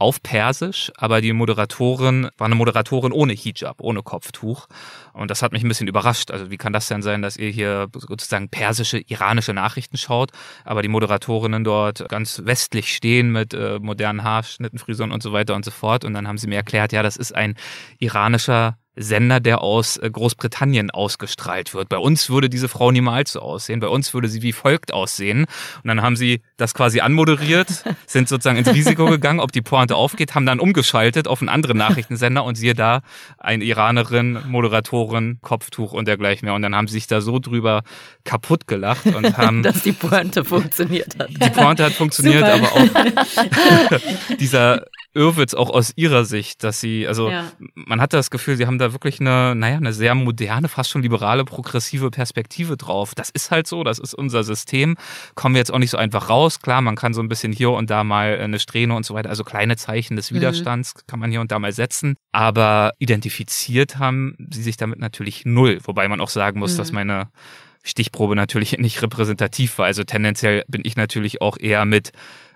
auf Persisch, aber die Moderatorin war eine Moderatorin ohne Hijab, ohne Kopftuch. Und das hat mich ein bisschen überrascht. Also wie kann das denn sein, dass ihr hier sozusagen persische, iranische Nachrichten schaut, aber die Moderatorinnen dort ganz westlich stehen mit äh, modernen Haarschnitten, Frisuren und so weiter und so fort. Und dann haben sie mir erklärt, ja, das ist ein iranischer Sender, der aus äh, Großbritannien ausgestrahlt wird. Bei uns würde diese Frau niemals so aussehen. Bei uns würde sie wie folgt aussehen. Und dann haben sie das quasi anmoderiert, sind sozusagen ins Risiko gegangen, ob die Pointe aufgeht, haben dann umgeschaltet auf einen anderen Nachrichtensender und siehe da, eine Iranerin, Moderatorin, Kopftuch und dergleichen mehr. Und dann haben sie sich da so drüber kaputt gelacht und haben... Dass die Pointe funktioniert hat. Die Pointe hat funktioniert, Super. aber auch dieser Irrwitz auch aus ihrer Sicht, dass sie, also ja. man hatte das Gefühl, sie haben da wirklich eine, naja, eine sehr moderne, fast schon liberale, progressive Perspektive drauf. Das ist halt so, das ist unser System. Kommen wir jetzt auch nicht so einfach raus. Klar, man kann so ein bisschen hier und da mal eine Strähne und so weiter, also kleine Zeichen des mhm. Widerstands mhm. kann man hier und da mal setzen. Aber identifiziert haben sie sich damit natürlich null. Wobei man auch sagen muss, mhm. dass meine Stichprobe natürlich nicht repräsentativ war. Also tendenziell bin ich natürlich auch eher mit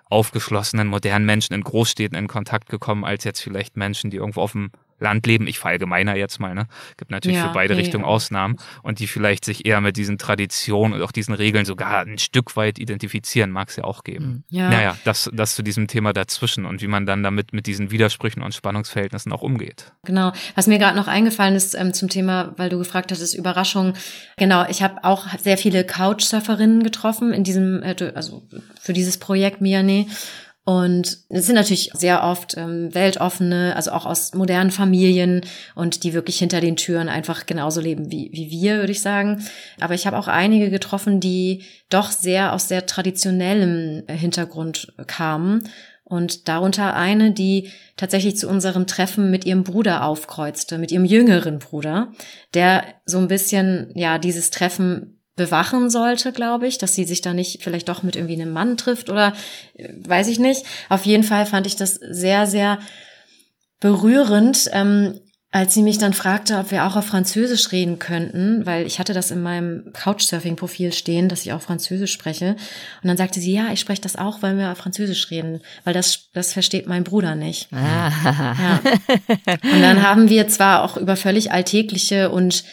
aufgeschlossenen, modernen Menschen in Großstädten in Kontakt gekommen, als jetzt vielleicht Menschen, die irgendwo auf dem Land leben, ich verallgemeiner jetzt mal, ne? Gibt natürlich ja, für beide nee, Richtungen ja. Ausnahmen und die vielleicht sich eher mit diesen Traditionen und auch diesen Regeln sogar ein Stück weit identifizieren, mag es ja auch geben. Hm, ja. Naja, das, das zu diesem Thema dazwischen und wie man dann damit mit diesen Widersprüchen und Spannungsverhältnissen auch umgeht. Genau. Was mir gerade noch eingefallen ist ähm, zum Thema, weil du gefragt hattest, Überraschung. Genau, ich habe auch sehr viele Couchsurferinnen getroffen in diesem, äh, also für dieses Projekt Miane. Und es sind natürlich sehr oft ähm, weltoffene, also auch aus modernen Familien und die wirklich hinter den Türen einfach genauso leben wie, wie wir, würde ich sagen. Aber ich habe auch einige getroffen, die doch sehr aus sehr traditionellem Hintergrund kamen. Und darunter eine, die tatsächlich zu unserem Treffen mit ihrem Bruder aufkreuzte, mit ihrem jüngeren Bruder, der so ein bisschen, ja, dieses Treffen bewachen sollte, glaube ich, dass sie sich da nicht vielleicht doch mit irgendwie einem Mann trifft oder äh, weiß ich nicht. Auf jeden Fall fand ich das sehr, sehr berührend, ähm, als sie mich dann fragte, ob wir auch auf Französisch reden könnten, weil ich hatte das in meinem Couchsurfing-Profil stehen, dass ich auch Französisch spreche. Und dann sagte sie, ja, ich spreche das auch, weil wir auf Französisch reden, weil das, das versteht mein Bruder nicht. Ah. Ja. Und dann haben wir zwar auch über völlig alltägliche und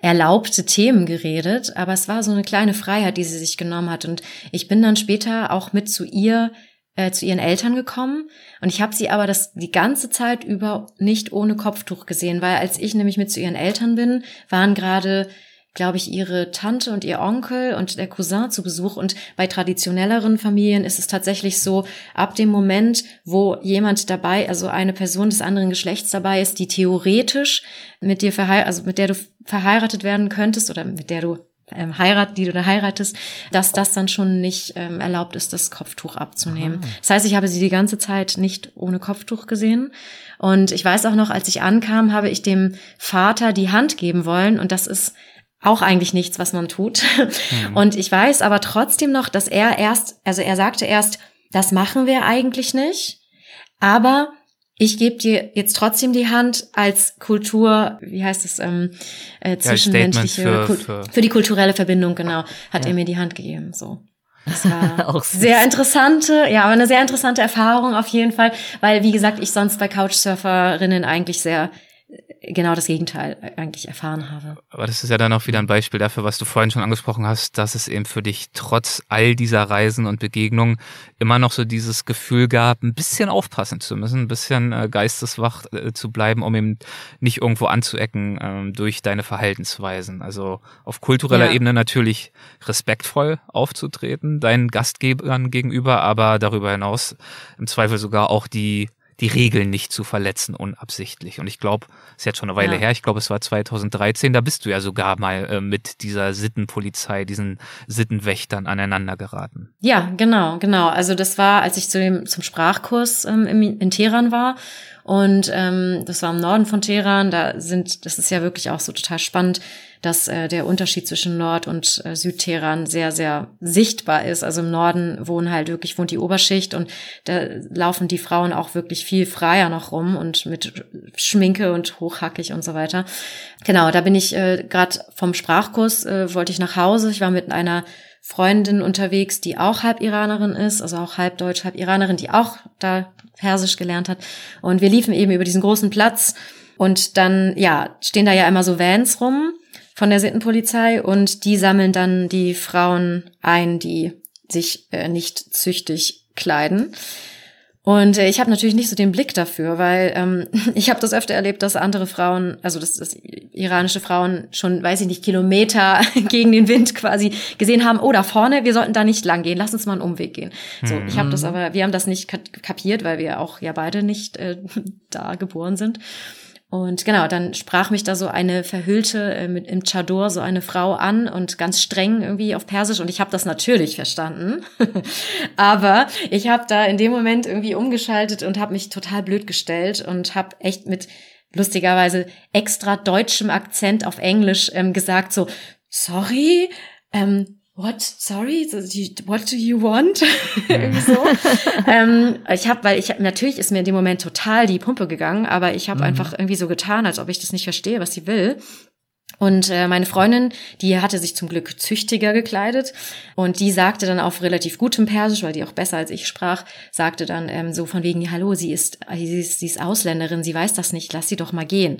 erlaubte Themen geredet, aber es war so eine kleine Freiheit, die sie sich genommen hat. Und ich bin dann später auch mit zu ihr, äh, zu ihren Eltern gekommen. Und ich habe sie aber das die ganze Zeit über nicht ohne Kopftuch gesehen, weil als ich nämlich mit zu ihren Eltern bin, waren gerade glaube ich, ihre Tante und ihr Onkel und der Cousin zu Besuch. Und bei traditionelleren Familien ist es tatsächlich so, ab dem Moment, wo jemand dabei, also eine Person des anderen Geschlechts dabei ist, die theoretisch mit dir verheiratet, also mit der du verheiratet werden könntest oder mit der du ähm, heirat, die du da heiratest, dass das dann schon nicht ähm, erlaubt ist, das Kopftuch abzunehmen. Aha. Das heißt, ich habe sie die ganze Zeit nicht ohne Kopftuch gesehen. Und ich weiß auch noch, als ich ankam, habe ich dem Vater die Hand geben wollen. Und das ist auch eigentlich nichts, was man tut. Mhm. Und ich weiß aber trotzdem noch, dass er erst, also er sagte erst, das machen wir eigentlich nicht, aber ich gebe dir jetzt trotzdem die Hand als Kultur, wie heißt es, ähm, äh, zwischenmenschliche, ja, für, für, für, die kulturelle Verbindung, genau, hat ja. er mir die Hand gegeben, so. Das war auch sehr interessante, ja, aber eine sehr interessante Erfahrung auf jeden Fall, weil, wie gesagt, ich sonst bei Couchsurferinnen eigentlich sehr genau das Gegenteil eigentlich erfahren habe. Aber das ist ja dann auch wieder ein Beispiel dafür, was du vorhin schon angesprochen hast, dass es eben für dich trotz all dieser Reisen und Begegnungen immer noch so dieses Gefühl gab, ein bisschen aufpassen zu müssen, ein bisschen äh, geisteswach äh, zu bleiben, um eben nicht irgendwo anzuecken ähm, durch deine Verhaltensweisen. Also auf kultureller ja. Ebene natürlich respektvoll aufzutreten, deinen Gastgebern gegenüber, aber darüber hinaus im Zweifel sogar auch die die Regeln nicht zu verletzen, unabsichtlich. Und ich glaube, es ist jetzt schon eine Weile ja. her, ich glaube, es war 2013, da bist du ja sogar mal äh, mit dieser Sittenpolizei, diesen Sittenwächtern aneinander geraten. Ja, genau, genau. Also das war, als ich zu dem, zum Sprachkurs ähm, in Teheran war und ähm, das war im Norden von Teheran. Da sind, das ist ja wirklich auch so total spannend, dass äh, der Unterschied zwischen Nord- und äh, Südteheran sehr, sehr sichtbar ist. Also im Norden wohnen halt wirklich, wohnt die Oberschicht und da laufen die Frauen auch wirklich viel freier noch rum und mit Schminke und hochhackig und so weiter. Genau, da bin ich äh, gerade vom Sprachkurs, äh, wollte ich nach Hause. Ich war mit einer Freundin unterwegs, die auch halb Iranerin ist, also auch halb Deutsch, halb Iranerin, die auch da Persisch gelernt hat. Und wir liefen eben über diesen großen Platz und dann, ja, stehen da ja immer so Vans rum von der Sittenpolizei und die sammeln dann die Frauen ein, die sich äh, nicht züchtig kleiden. Und äh, ich habe natürlich nicht so den Blick dafür, weil ähm, ich habe das öfter erlebt, dass andere Frauen, also dass, dass iranische Frauen schon, weiß ich nicht, Kilometer gegen den Wind quasi gesehen haben, oh, da vorne, wir sollten da nicht lang gehen, lass uns mal einen Umweg gehen. So, ich habe das mhm. aber, wir haben das nicht kapiert, weil wir auch ja beide nicht äh, da geboren sind. Und genau, dann sprach mich da so eine verhüllte äh, mit im Chador so eine Frau an und ganz streng irgendwie auf Persisch und ich habe das natürlich verstanden. Aber ich habe da in dem Moment irgendwie umgeschaltet und habe mich total blöd gestellt und habe echt mit lustigerweise extra deutschem Akzent auf Englisch ähm, gesagt so sorry, ähm, what, sorry, what do you want? Irgendwie so. ähm, ich habe, weil ich natürlich ist mir in dem Moment total die Pumpe gegangen, aber ich habe mhm. einfach irgendwie so getan, als ob ich das nicht verstehe, was sie will. Und äh, meine Freundin, die hatte sich zum Glück züchtiger gekleidet und die sagte dann auf relativ gutem Persisch, weil die auch besser als ich sprach, sagte dann ähm, so von wegen, hallo, sie ist, sie ist, sie ist Ausländerin, sie weiß das nicht, lass sie doch mal gehen.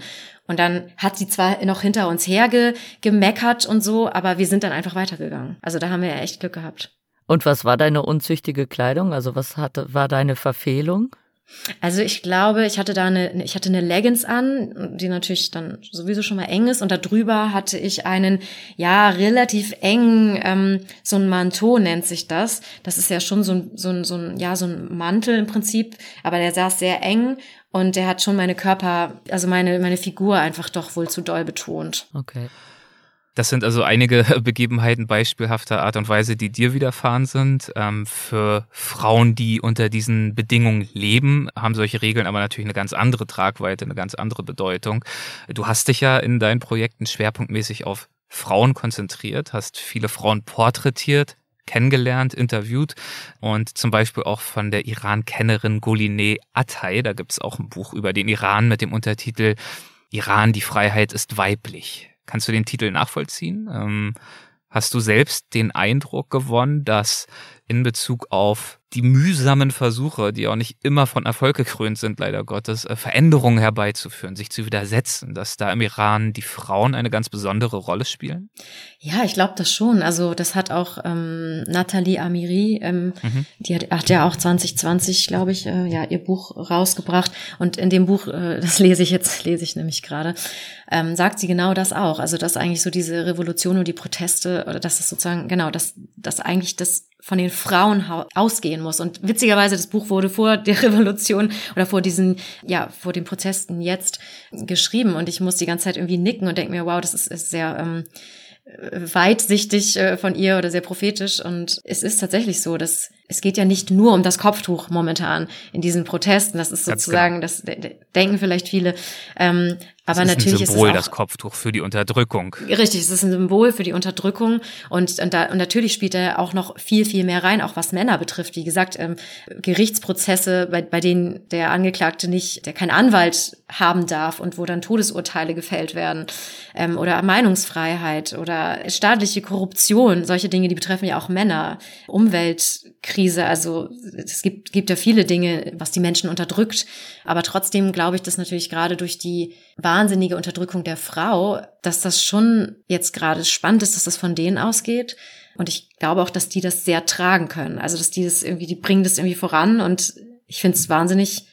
Und dann hat sie zwar noch hinter uns herge gemeckert und so, aber wir sind dann einfach weitergegangen. Also da haben wir ja echt Glück gehabt. Und was war deine unzüchtige Kleidung? Also was hatte, war deine Verfehlung? Also ich glaube, ich hatte da eine, ich hatte eine Leggings an, die natürlich dann sowieso schon mal eng ist und darüber hatte ich einen, ja, relativ engen, ähm, so ein Manteau nennt sich das. Das ist ja schon so ein, so ein, so ein, ja, so ein Mantel im Prinzip, aber der saß sehr eng und der hat schon meine Körper, also meine, meine Figur einfach doch wohl zu doll betont. Okay. Das sind also einige Begebenheiten beispielhafter Art und Weise, die dir widerfahren sind. Ähm, für Frauen, die unter diesen Bedingungen leben, haben solche Regeln aber natürlich eine ganz andere Tragweite, eine ganz andere Bedeutung. Du hast dich ja in deinen Projekten schwerpunktmäßig auf Frauen konzentriert, hast viele Frauen porträtiert, kennengelernt, interviewt und zum Beispiel auch von der Iran-Kennerin Golineh Atay. Da gibt es auch ein Buch über den Iran mit dem Untertitel Iran, die Freiheit ist weiblich. Kannst du den Titel nachvollziehen? Ähm, hast du selbst den Eindruck gewonnen, dass in Bezug auf die mühsamen Versuche, die auch nicht immer von Erfolg gekrönt sind, leider Gottes, äh, Veränderungen herbeizuführen, sich zu widersetzen, dass da im Iran die Frauen eine ganz besondere Rolle spielen? Ja, ich glaube das schon. Also das hat auch ähm, Nathalie Amiri, ähm, mhm. die hat, hat ja auch 2020, glaube ich, äh, ja ihr Buch rausgebracht. Und in dem Buch, äh, das lese ich jetzt, lese ich nämlich gerade, ähm, sagt sie genau das auch. Also dass eigentlich so diese Revolution und die Proteste, oder dass es sozusagen, genau, dass, dass eigentlich das von den Frauen ausgehen muss. Und witzigerweise, das Buch wurde vor der Revolution oder vor diesen, ja, vor den Protesten jetzt geschrieben. Und ich muss die ganze Zeit irgendwie nicken und denke mir, wow, das ist, ist sehr ähm, weitsichtig äh, von ihr oder sehr prophetisch. Und es ist tatsächlich so, dass es geht ja nicht nur um das Kopftuch momentan in diesen Protesten. Das ist sozusagen, genau. das denken vielleicht viele. Ähm, aber das ist natürlich ein Symbol, ist es auch, das Kopftuch für die Unterdrückung. Richtig, es ist ein Symbol für die Unterdrückung und, und, da, und natürlich spielt er auch noch viel, viel mehr rein, auch was Männer betrifft. Wie gesagt, ähm, Gerichtsprozesse, bei, bei denen der Angeklagte nicht, der kein Anwalt haben darf und wo dann Todesurteile gefällt werden ähm, oder Meinungsfreiheit oder staatliche Korruption, solche Dinge, die betreffen ja auch Männer, Umweltkrise, also es gibt, gibt ja viele Dinge, was die Menschen unterdrückt, aber trotzdem glaube ich, dass natürlich gerade durch die wahnsinnige Unterdrückung der Frau, dass das schon jetzt gerade spannend ist, dass das von denen ausgeht. Und ich glaube auch, dass die das sehr tragen können. Also, dass die das irgendwie, die bringen das irgendwie voran und ich finde es wahnsinnig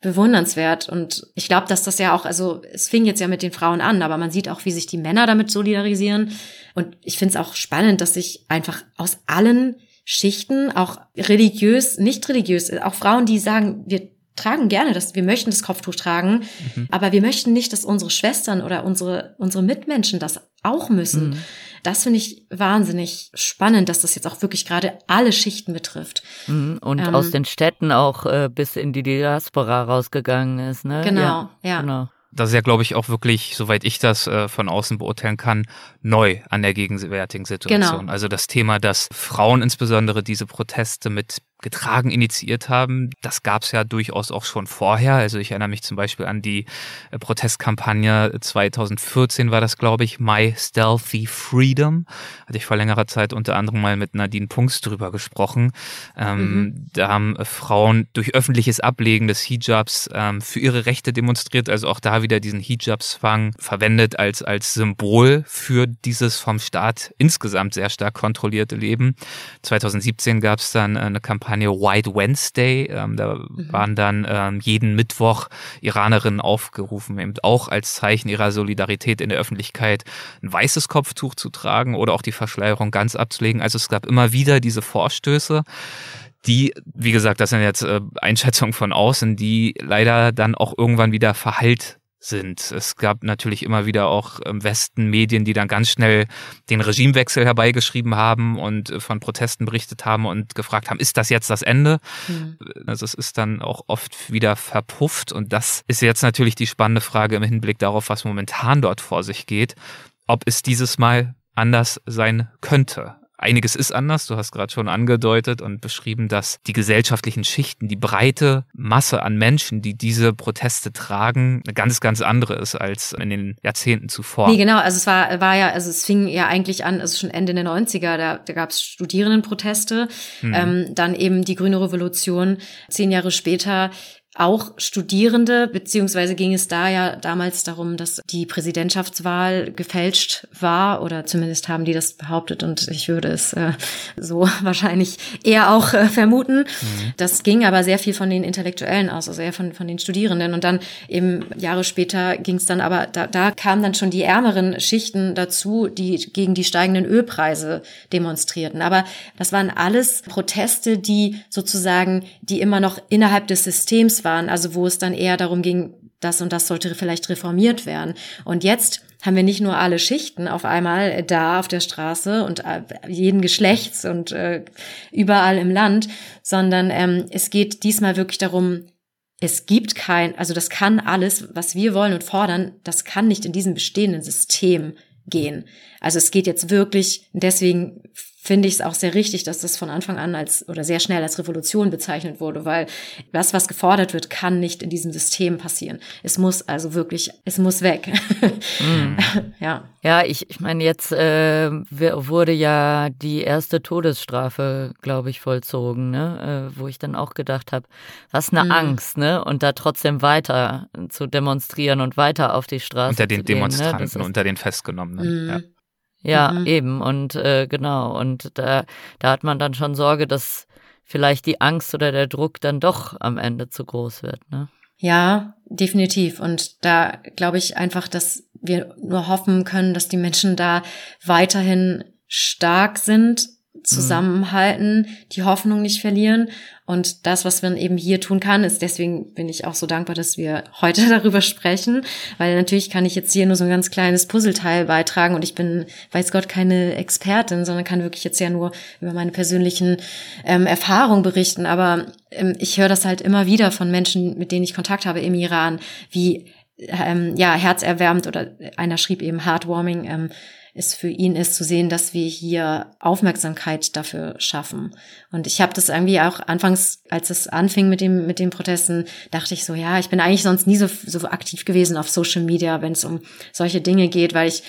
bewundernswert. Und ich glaube, dass das ja auch, also es fing jetzt ja mit den Frauen an, aber man sieht auch, wie sich die Männer damit solidarisieren. Und ich finde es auch spannend, dass sich einfach aus allen Schichten, auch religiös, nicht religiös, auch Frauen, die sagen, wir tragen gerne das, wir möchten das Kopftuch tragen, mhm. aber wir möchten nicht, dass unsere Schwestern oder unsere, unsere Mitmenschen das auch müssen. Mhm. Das finde ich wahnsinnig spannend, dass das jetzt auch wirklich gerade alle Schichten betrifft. Mhm. Und ähm, aus den Städten auch äh, bis in die Diaspora rausgegangen ist, ne? Genau, ja. ja. Genau das ist ja, glaube ich, auch wirklich, soweit ich das äh, von außen beurteilen kann, neu an der gegenwärtigen Situation. Genau. Also das Thema, dass Frauen insbesondere diese Proteste mit getragen, initiiert haben. Das gab es ja durchaus auch schon vorher. Also ich erinnere mich zum Beispiel an die äh, Protestkampagne 2014 war das, glaube ich, My Stealthy Freedom. Hatte ich vor längerer Zeit unter anderem mal mit Nadine Punks drüber gesprochen. Ähm, mhm. Da haben äh, Frauen durch öffentliches Ablegen des Hijabs ähm, für ihre Rechte demonstriert. Also auch da wieder diesen Hijab-Zwang verwendet als, als Symbol für dieses vom Staat insgesamt sehr stark kontrollierte Leben. 2017 gab es dann eine Kampagne Kampagne White Wednesday. Ähm, da mhm. waren dann ähm, jeden Mittwoch Iranerinnen aufgerufen, eben auch als Zeichen ihrer Solidarität in der Öffentlichkeit ein weißes Kopftuch zu tragen oder auch die Verschleierung ganz abzulegen. Also es gab immer wieder diese Vorstöße die, wie gesagt, das sind jetzt äh, Einschätzungen von außen, die leider dann auch irgendwann wieder verheilt sind. Es gab natürlich immer wieder auch im Westen Medien, die dann ganz schnell den Regimewechsel herbeigeschrieben haben und äh, von Protesten berichtet haben und gefragt haben, ist das jetzt das Ende? Mhm. Also es ist dann auch oft wieder verpufft und das ist jetzt natürlich die spannende Frage im Hinblick darauf, was momentan dort vor sich geht, ob es dieses Mal anders sein könnte. Einiges ist anders, du hast gerade schon angedeutet und beschrieben, dass die gesellschaftlichen Schichten, die breite Masse an Menschen, die diese Proteste tragen, eine ganz, ganz andere ist als in den Jahrzehnten zuvor. Nee, genau, also es war, war ja, also es fing ja eigentlich an, also schon Ende der 90er, da, da gab es Studierendenproteste, hm. ähm, dann eben die Grüne Revolution, zehn Jahre später auch Studierende, beziehungsweise ging es da ja damals darum, dass die Präsidentschaftswahl gefälscht war oder zumindest haben die das behauptet und ich würde es äh, so wahrscheinlich eher auch äh, vermuten. Mhm. Das ging aber sehr viel von den Intellektuellen aus, also eher von, von den Studierenden und dann eben Jahre später ging es dann aber, da, da kamen dann schon die ärmeren Schichten dazu, die gegen die steigenden Ölpreise demonstrierten. Aber das waren alles Proteste, die sozusagen, die immer noch innerhalb des Systems waren, also wo es dann eher darum ging, das und das sollte vielleicht reformiert werden. Und jetzt haben wir nicht nur alle Schichten auf einmal da auf der Straße und äh, jeden Geschlechts und äh, überall im Land, sondern ähm, es geht diesmal wirklich darum, es gibt kein, also das kann alles, was wir wollen und fordern, das kann nicht in diesem bestehenden System gehen. Also es geht jetzt wirklich, deswegen finde ich es auch sehr richtig, dass das von Anfang an als oder sehr schnell als Revolution bezeichnet wurde, weil das, was gefordert wird, kann nicht in diesem System passieren. Es muss also wirklich, es muss weg. Mm. ja. Ja, ich, ich meine, jetzt äh, wurde ja die erste Todesstrafe, glaube ich, vollzogen, ne? Äh, wo ich dann auch gedacht habe, was eine mm. Angst, ne? Und da trotzdem weiter zu demonstrieren und weiter auf die Straße. Unter den zu gehen, Demonstranten, ne? unter den Festgenommenen. Mm. Ja. Ja, mhm. eben. Und äh, genau. Und da, da hat man dann schon Sorge, dass vielleicht die Angst oder der Druck dann doch am Ende zu groß wird. Ne? Ja, definitiv. Und da glaube ich einfach, dass wir nur hoffen können, dass die Menschen da weiterhin stark sind zusammenhalten, die Hoffnung nicht verlieren. Und das, was man eben hier tun kann, ist deswegen bin ich auch so dankbar, dass wir heute darüber sprechen, weil natürlich kann ich jetzt hier nur so ein ganz kleines Puzzleteil beitragen und ich bin, weiß Gott, keine Expertin, sondern kann wirklich jetzt ja nur über meine persönlichen ähm, Erfahrungen berichten. Aber ähm, ich höre das halt immer wieder von Menschen, mit denen ich Kontakt habe im Iran, wie ähm, ja herzerwärmend oder einer schrieb eben heartwarming. Ähm, es für ihn ist, zu sehen, dass wir hier Aufmerksamkeit dafür schaffen. Und ich habe das irgendwie auch anfangs, als es anfing mit dem mit den Protesten, dachte ich so, ja, ich bin eigentlich sonst nie so so aktiv gewesen auf Social Media, wenn es um solche Dinge geht, weil ich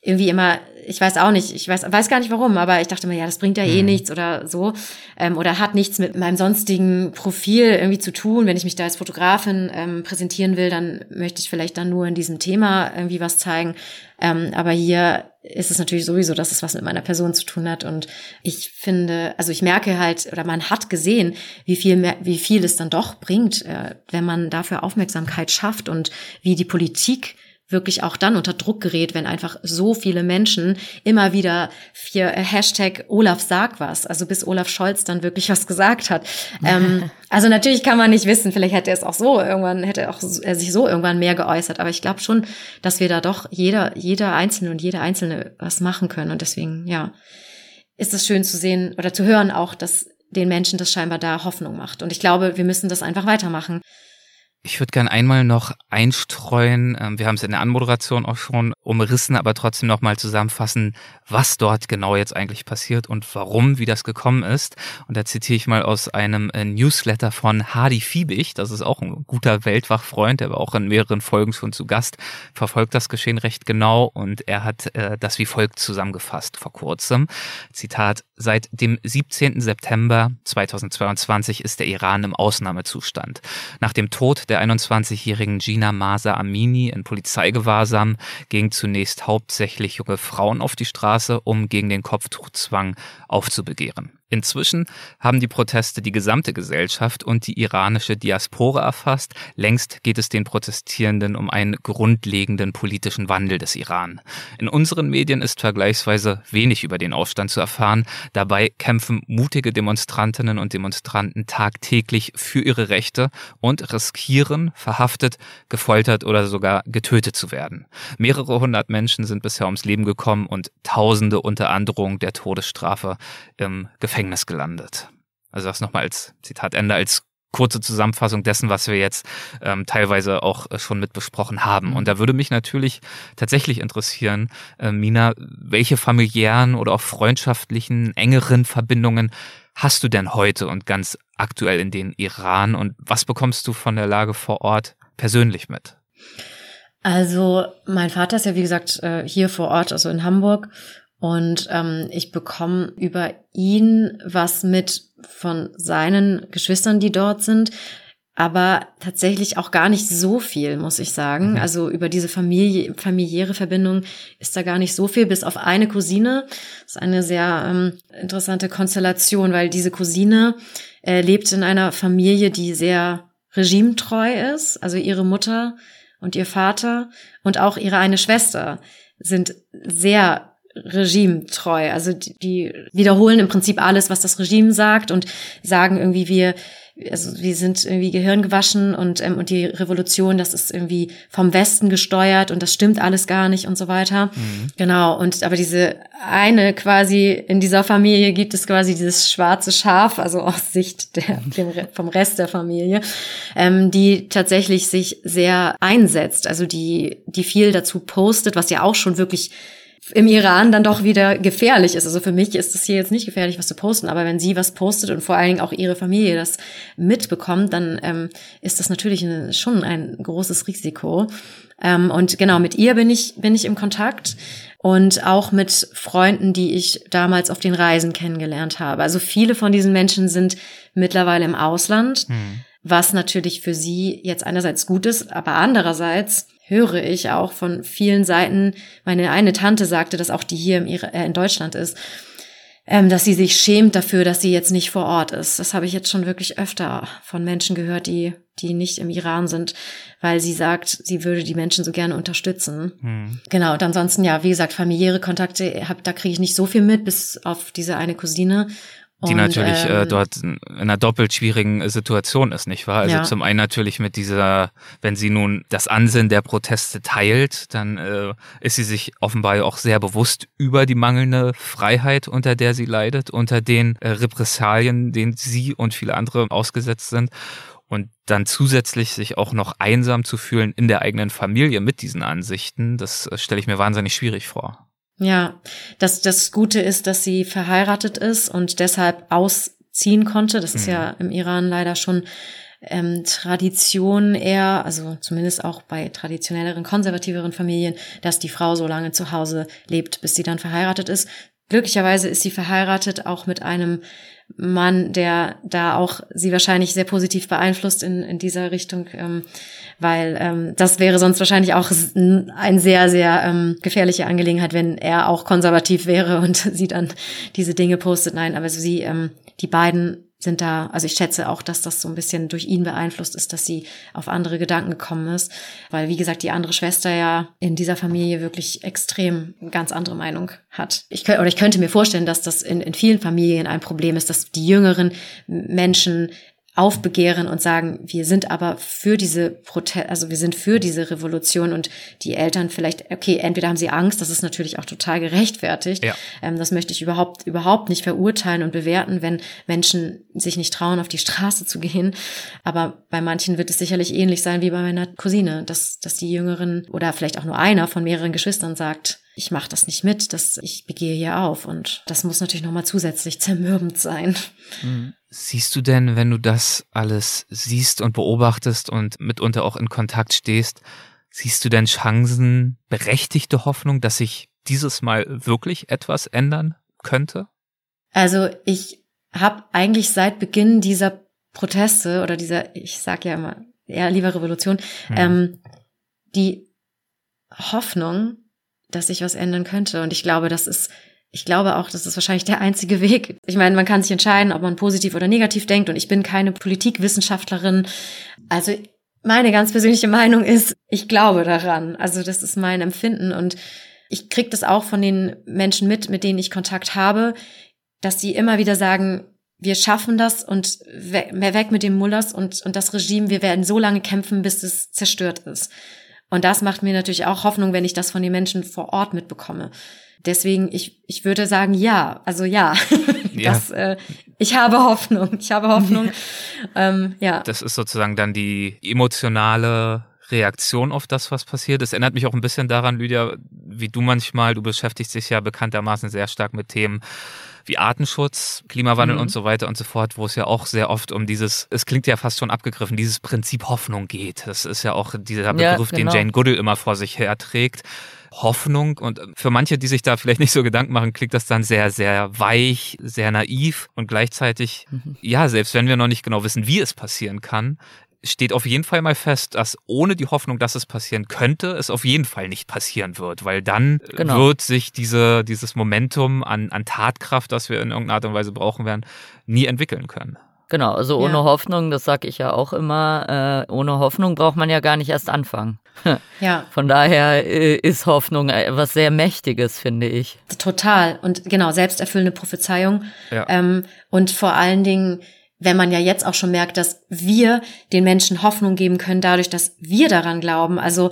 irgendwie immer, ich weiß auch nicht, ich weiß, weiß gar nicht warum, aber ich dachte mir, ja, das bringt ja eh mhm. nichts oder so. Ähm, oder hat nichts mit meinem sonstigen Profil irgendwie zu tun. Wenn ich mich da als Fotografin ähm, präsentieren will, dann möchte ich vielleicht dann nur in diesem Thema irgendwie was zeigen. Ähm, aber hier ist es natürlich sowieso, dass es was mit meiner Person zu tun hat. Und ich finde, also ich merke halt, oder man hat gesehen, wie viel mehr, wie viel es dann doch bringt, äh, wenn man dafür Aufmerksamkeit schafft und wie die Politik wirklich auch dann unter Druck gerät, wenn einfach so viele Menschen immer wieder für Hashtag Olaf sag was, also bis Olaf Scholz dann wirklich was gesagt hat. ähm, also natürlich kann man nicht wissen, vielleicht hätte er es auch so irgendwann, hätte er auch er sich so irgendwann mehr geäußert, aber ich glaube schon, dass wir da doch jeder, jeder Einzelne und jede Einzelne was machen können und deswegen, ja, ist es schön zu sehen oder zu hören auch, dass den Menschen das scheinbar da Hoffnung macht. Und ich glaube, wir müssen das einfach weitermachen. Ich würde gern einmal noch einstreuen, ähm, wir haben es in der Anmoderation auch schon umrissen, aber trotzdem nochmal zusammenfassen, was dort genau jetzt eigentlich passiert und warum, wie das gekommen ist. Und da zitiere ich mal aus einem äh, Newsletter von Hardy Fiebig, das ist auch ein guter Weltwachfreund, der war auch in mehreren Folgen schon zu Gast, verfolgt das Geschehen recht genau und er hat äh, das wie folgt zusammengefasst vor kurzem. Zitat, seit dem 17. September 2022 ist der Iran im Ausnahmezustand. Nach dem Tod der 21-jährigen Gina Masa Amini in Polizeigewahrsam gingen zunächst hauptsächlich junge Frauen auf die Straße, um gegen den Kopftuchzwang aufzubegehren. Inzwischen haben die Proteste die gesamte Gesellschaft und die iranische Diaspora erfasst. Längst geht es den Protestierenden um einen grundlegenden politischen Wandel des Iran. In unseren Medien ist vergleichsweise wenig über den Aufstand zu erfahren. Dabei kämpfen mutige Demonstrantinnen und Demonstranten tagtäglich für ihre Rechte und riskieren, verhaftet, gefoltert oder sogar getötet zu werden. Mehrere hundert Menschen sind bisher ums Leben gekommen und Tausende unter Androhung der Todesstrafe im Gefängnis Gefängnis gelandet. Also das nochmal als Zitatende, als kurze Zusammenfassung dessen, was wir jetzt ähm, teilweise auch äh, schon mit besprochen haben. Und da würde mich natürlich tatsächlich interessieren, äh, Mina, welche familiären oder auch freundschaftlichen, engeren Verbindungen hast du denn heute und ganz aktuell in den Iran und was bekommst du von der Lage vor Ort persönlich mit? Also mein Vater ist ja wie gesagt äh, hier vor Ort, also in Hamburg und ähm, ich bekomme über ihn was mit von seinen Geschwistern, die dort sind. Aber tatsächlich auch gar nicht so viel, muss ich sagen. Mhm. Also über diese Familie, familiäre Verbindung ist da gar nicht so viel, bis auf eine Cousine. Das ist eine sehr ähm, interessante Konstellation, weil diese Cousine äh, lebt in einer Familie, die sehr regimetreu ist. Also ihre Mutter und ihr Vater und auch ihre eine Schwester sind sehr regimetreu. Also die, die wiederholen im Prinzip alles, was das Regime sagt und sagen irgendwie, wir, also wir sind irgendwie gehirngewaschen und, ähm, und die Revolution, das ist irgendwie vom Westen gesteuert und das stimmt alles gar nicht und so weiter. Mhm. Genau. Und aber diese eine quasi in dieser Familie gibt es quasi dieses schwarze Schaf, also aus Sicht der, dem, vom Rest der Familie, ähm, die tatsächlich sich sehr einsetzt, also die, die viel dazu postet, was ja auch schon wirklich im Iran dann doch wieder gefährlich ist. Also für mich ist es hier jetzt nicht gefährlich, was zu posten, aber wenn sie was postet und vor allen Dingen auch ihre Familie das mitbekommt, dann ähm, ist das natürlich eine, schon ein großes Risiko. Ähm, und genau, mit ihr bin ich, bin ich im Kontakt und auch mit Freunden, die ich damals auf den Reisen kennengelernt habe. Also viele von diesen Menschen sind mittlerweile im Ausland, mhm. was natürlich für sie jetzt einerseits gut ist, aber andererseits höre ich auch von vielen Seiten, meine eine Tante sagte, dass auch die hier äh, in Deutschland ist, ähm, dass sie sich schämt dafür, dass sie jetzt nicht vor Ort ist. Das habe ich jetzt schon wirklich öfter von Menschen gehört, die, die nicht im Iran sind, weil sie sagt, sie würde die Menschen so gerne unterstützen. Hm. Genau, und ansonsten, ja, wie gesagt, familiäre Kontakte, hab, da kriege ich nicht so viel mit, bis auf diese eine Cousine. Die und, natürlich äh, ähm, äh, dort in einer doppelt schwierigen Situation ist, nicht wahr? Also ja. zum einen natürlich mit dieser, wenn sie nun das Ansinnen der Proteste teilt, dann äh, ist sie sich offenbar auch sehr bewusst über die mangelnde Freiheit, unter der sie leidet, unter den äh, Repressalien, denen sie und viele andere ausgesetzt sind. Und dann zusätzlich sich auch noch einsam zu fühlen in der eigenen Familie mit diesen Ansichten, das äh, stelle ich mir wahnsinnig schwierig vor. Ja, das, das Gute ist, dass sie verheiratet ist und deshalb ausziehen konnte. Das ist mhm. ja im Iran leider schon ähm, Tradition eher, also zumindest auch bei traditionelleren, konservativeren Familien, dass die Frau so lange zu Hause lebt, bis sie dann verheiratet ist. Glücklicherweise ist sie verheiratet auch mit einem Mann, der da auch sie wahrscheinlich sehr positiv beeinflusst in, in dieser Richtung, ähm, weil ähm, das wäre sonst wahrscheinlich auch ein sehr, sehr ähm, gefährliche Angelegenheit, wenn er auch konservativ wäre und sie dann diese Dinge postet. Nein, aber sie, ähm, die beiden sind da, also ich schätze auch, dass das so ein bisschen durch ihn beeinflusst ist, dass sie auf andere Gedanken gekommen ist. Weil, wie gesagt, die andere Schwester ja in dieser Familie wirklich extrem eine ganz andere Meinung hat. Ich oder ich könnte mir vorstellen, dass das in, in vielen Familien ein Problem ist, dass die jüngeren Menschen aufbegehren und sagen, wir sind aber für diese Protest, also wir sind für diese Revolution und die Eltern vielleicht, okay, entweder haben sie Angst, das ist natürlich auch total gerechtfertigt. Ja. Ähm, das möchte ich überhaupt, überhaupt nicht verurteilen und bewerten, wenn Menschen sich nicht trauen, auf die Straße zu gehen. Aber bei manchen wird es sicherlich ähnlich sein wie bei meiner Cousine, dass, dass die Jüngeren oder vielleicht auch nur einer von mehreren Geschwistern sagt, ich mache das nicht mit, dass ich begehe hier auf. Und das muss natürlich nochmal zusätzlich zermürbend sein. Mhm. Siehst du denn, wenn du das alles siehst und beobachtest und mitunter auch in Kontakt stehst, siehst du denn Chancen, berechtigte Hoffnung, dass sich dieses Mal wirklich etwas ändern könnte? Also ich habe eigentlich seit Beginn dieser Proteste oder dieser, ich sag ja immer, eher lieber Revolution, hm. ähm, die Hoffnung, dass sich was ändern könnte. Und ich glaube, das ist ich glaube auch, das ist wahrscheinlich der einzige Weg. Ich meine, man kann sich entscheiden, ob man positiv oder negativ denkt. Und ich bin keine Politikwissenschaftlerin. Also meine ganz persönliche Meinung ist, ich glaube daran. Also das ist mein Empfinden. Und ich kriege das auch von den Menschen mit, mit denen ich Kontakt habe, dass die immer wieder sagen, wir schaffen das und weg, weg mit dem Mullers und, und das Regime, wir werden so lange kämpfen, bis es zerstört ist. Und das macht mir natürlich auch Hoffnung, wenn ich das von den Menschen vor Ort mitbekomme. Deswegen, ich, ich würde sagen, ja, also ja. ja. Das, äh, ich habe Hoffnung. Ich habe Hoffnung. ähm, ja. Das ist sozusagen dann die emotionale Reaktion auf das, was passiert. Es erinnert mich auch ein bisschen daran, Lydia, wie du manchmal, du beschäftigst dich ja bekanntermaßen sehr stark mit Themen wie Artenschutz, Klimawandel mhm. und so weiter und so fort, wo es ja auch sehr oft um dieses, es klingt ja fast schon abgegriffen, dieses Prinzip Hoffnung geht. Das ist ja auch dieser Begriff, ja, genau. den Jane Goodall immer vor sich herträgt. Hoffnung. Und für manche, die sich da vielleicht nicht so Gedanken machen, klingt das dann sehr, sehr weich, sehr naiv und gleichzeitig, mhm. ja, selbst wenn wir noch nicht genau wissen, wie es passieren kann, steht auf jeden Fall mal fest, dass ohne die Hoffnung, dass es passieren könnte, es auf jeden Fall nicht passieren wird, weil dann genau. wird sich diese, dieses Momentum an, an Tatkraft, das wir in irgendeiner Art und Weise brauchen werden, nie entwickeln können. Genau, also ohne ja. Hoffnung, das sage ich ja auch immer, äh, ohne Hoffnung braucht man ja gar nicht erst anfangen. ja. Von daher äh, ist Hoffnung etwas sehr Mächtiges, finde ich. Total. Und genau, selbsterfüllende Prophezeiung. Ja. Ähm, und vor allen Dingen, wenn man ja jetzt auch schon merkt, dass wir den Menschen Hoffnung geben können, dadurch, dass wir daran glauben. Also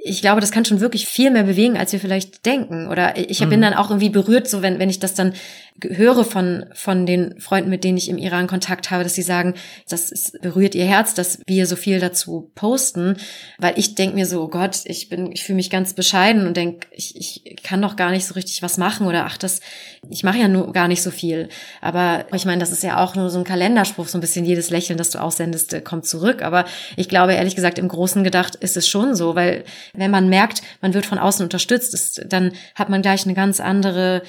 ich glaube, das kann schon wirklich viel mehr bewegen, als wir vielleicht denken. Oder ich mhm. bin dann auch irgendwie berührt, so wenn, wenn ich das dann höre von, von den Freunden, mit denen ich im Iran Kontakt habe, dass sie sagen, das ist, berührt ihr Herz, dass wir so viel dazu posten. Weil ich denke mir so, oh Gott, ich bin, ich fühle mich ganz bescheiden und denke, ich, ich kann doch gar nicht so richtig was machen oder ach, das, ich mache ja nur gar nicht so viel. Aber ich meine, das ist ja auch nur so ein Kalenderspruch, so ein bisschen jedes Lächeln, das du aussendest, äh, kommt zurück. Aber ich glaube, ehrlich gesagt, im Großen gedacht ist es schon so, weil wenn man merkt, man wird von außen unterstützt, ist, dann hat man gleich eine ganz andere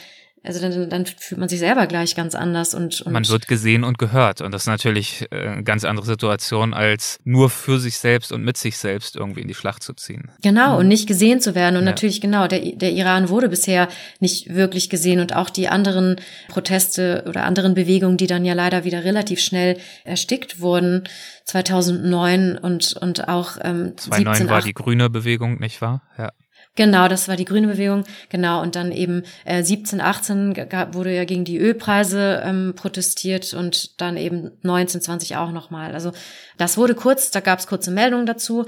also dann, dann fühlt man sich selber gleich ganz anders und, und man wird gesehen und gehört und das ist natürlich äh, eine ganz andere Situation als nur für sich selbst und mit sich selbst irgendwie in die Schlacht zu ziehen. Genau und nicht gesehen zu werden und ja. natürlich genau der der Iran wurde bisher nicht wirklich gesehen und auch die anderen Proteste oder anderen Bewegungen, die dann ja leider wieder relativ schnell erstickt wurden 2009 und und auch ähm, 2009 17, war die grüne Bewegung, nicht wahr? Ja. Genau, das war die grüne Bewegung. Genau, und dann eben äh, 17, 18 gab, wurde ja gegen die Ölpreise ähm, protestiert und dann eben 19, 20 auch nochmal. Also das wurde kurz, da gab es kurze Meldungen dazu,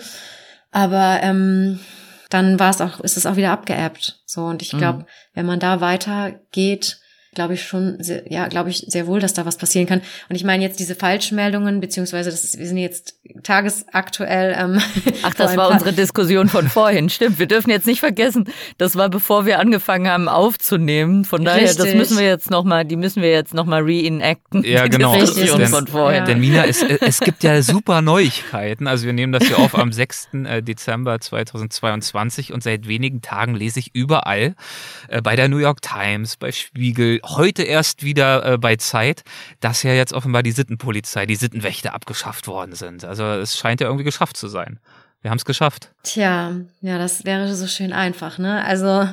aber ähm, dann war es auch, ist es auch wieder abgeebbt. So und ich glaube, mhm. wenn man da weitergeht, glaube ich schon, sehr, ja, glaube ich sehr wohl, dass da was passieren kann. Und ich meine jetzt diese Falschmeldungen, beziehungsweise das ist, wir sind jetzt tagesaktuell. Ähm, Ach, das war unsere Diskussion von vorhin. Stimmt, wir dürfen jetzt nicht vergessen, das war bevor wir angefangen haben aufzunehmen. Von daher, Richtig. das müssen wir jetzt noch mal, die müssen wir jetzt noch mal reenacten. Ja, genau. Diskussion denn, von vorhin. Ja. Denn Mina, es, es gibt ja super Neuigkeiten. Also wir nehmen das hier auf am 6. Äh, Dezember 2022 und seit wenigen Tagen lese ich überall äh, bei der New York Times, bei Spiegel, heute erst wieder äh, bei Zeit, dass ja jetzt offenbar die Sittenpolizei, die Sittenwächter abgeschafft worden sind. Also es scheint ja irgendwie geschafft zu sein. Wir haben es geschafft. Tja, ja, das wäre so schön einfach, ne? Also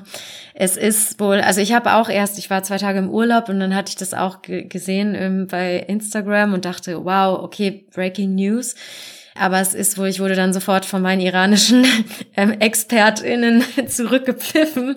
es ist wohl, also ich habe auch erst, ich war zwei Tage im Urlaub und dann hatte ich das auch gesehen ähm, bei Instagram und dachte, wow, okay, Breaking News. Aber es ist wohl, ich wurde dann sofort von meinen iranischen ähm, ExpertInnen zurückgepfiffen,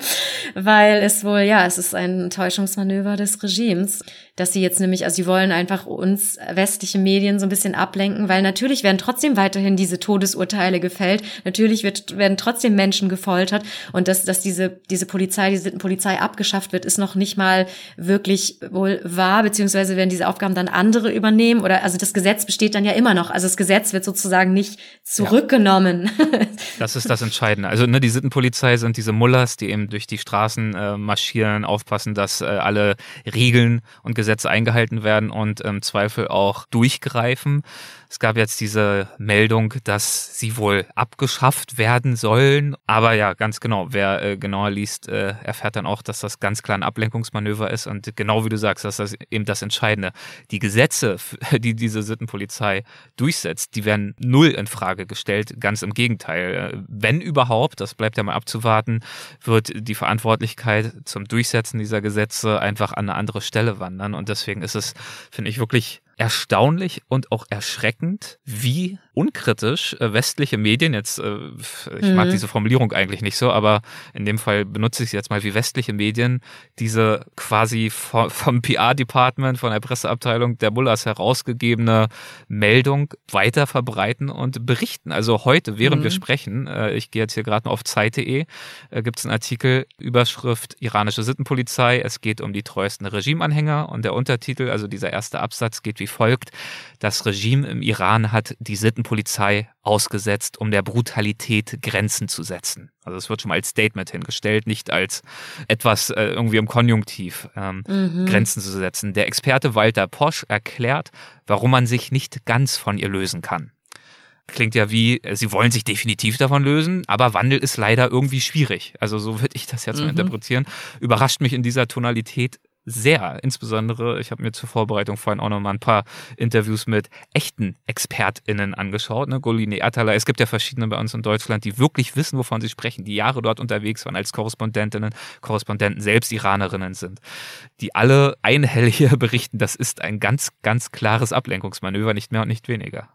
weil es wohl, ja, es ist ein Täuschungsmanöver des Regimes. Dass sie jetzt nämlich, also sie wollen einfach uns westliche Medien so ein bisschen ablenken, weil natürlich werden trotzdem weiterhin diese Todesurteile gefällt, natürlich wird, werden trotzdem Menschen gefoltert und dass, dass diese, diese Polizei, diese Polizei abgeschafft wird, ist noch nicht mal wirklich wohl wahr, beziehungsweise werden diese Aufgaben dann andere übernehmen oder also das Gesetz besteht dann ja immer noch, also das Gesetz wird sozusagen nicht zurückgenommen. Ja. Das ist das Entscheidende. Also ne, die Sittenpolizei sind diese Mullers, die eben durch die Straßen äh, marschieren, aufpassen, dass äh, alle Regeln und Gesetze eingehalten werden und im Zweifel auch durchgreifen. Es gab jetzt diese Meldung, dass sie wohl abgeschafft werden sollen. Aber ja, ganz genau, wer äh, genauer liest, äh, erfährt dann auch, dass das ganz klar ein Ablenkungsmanöver ist. Und genau wie du sagst, das ist eben das Entscheidende. Die Gesetze, die diese Sittenpolizei durchsetzt, die werden null in Frage gestellt. Ganz im Gegenteil. Äh, wenn überhaupt, das bleibt ja mal abzuwarten, wird die Verantwortlichkeit zum Durchsetzen dieser Gesetze einfach an eine andere Stelle wandern. Und deswegen ist es, finde ich, wirklich erstaunlich und auch erschreckend, wie unkritisch äh, westliche Medien, jetzt, äh, ich mhm. mag diese Formulierung eigentlich nicht so, aber in dem Fall benutze ich sie jetzt mal, wie westliche Medien diese quasi vom PR-Department, von der Presseabteilung der Mullers herausgegebene Meldung weiter verbreiten und berichten. Also heute, während mhm. wir sprechen, äh, ich gehe jetzt hier gerade noch auf Zeit.de, gibt es einen Artikel, Überschrift iranische Sittenpolizei, es geht um die treuesten Regimeanhänger und der Untertitel, also dieser erste Absatz geht wie folgt. Das Regime im Iran hat die Sittenpolizei ausgesetzt, um der Brutalität Grenzen zu setzen. Also es wird schon mal als Statement hingestellt, nicht als etwas äh, irgendwie im Konjunktiv ähm, mhm. Grenzen zu setzen. Der Experte Walter Posch erklärt, warum man sich nicht ganz von ihr lösen kann. Klingt ja wie, äh, sie wollen sich definitiv davon lösen, aber Wandel ist leider irgendwie schwierig. Also so würde ich das jetzt mhm. mal interpretieren. Überrascht mich in dieser Tonalität sehr. Insbesondere, ich habe mir zur Vorbereitung vorhin auch noch mal ein paar Interviews mit echten ExpertInnen angeschaut. Ne? Golini Ertala, es gibt ja verschiedene bei uns in Deutschland, die wirklich wissen, wovon sie sprechen, die Jahre dort unterwegs waren als Korrespondentinnen, Korrespondenten, selbst Iranerinnen sind, die alle einhellig berichten, das ist ein ganz, ganz klares Ablenkungsmanöver, nicht mehr und nicht weniger.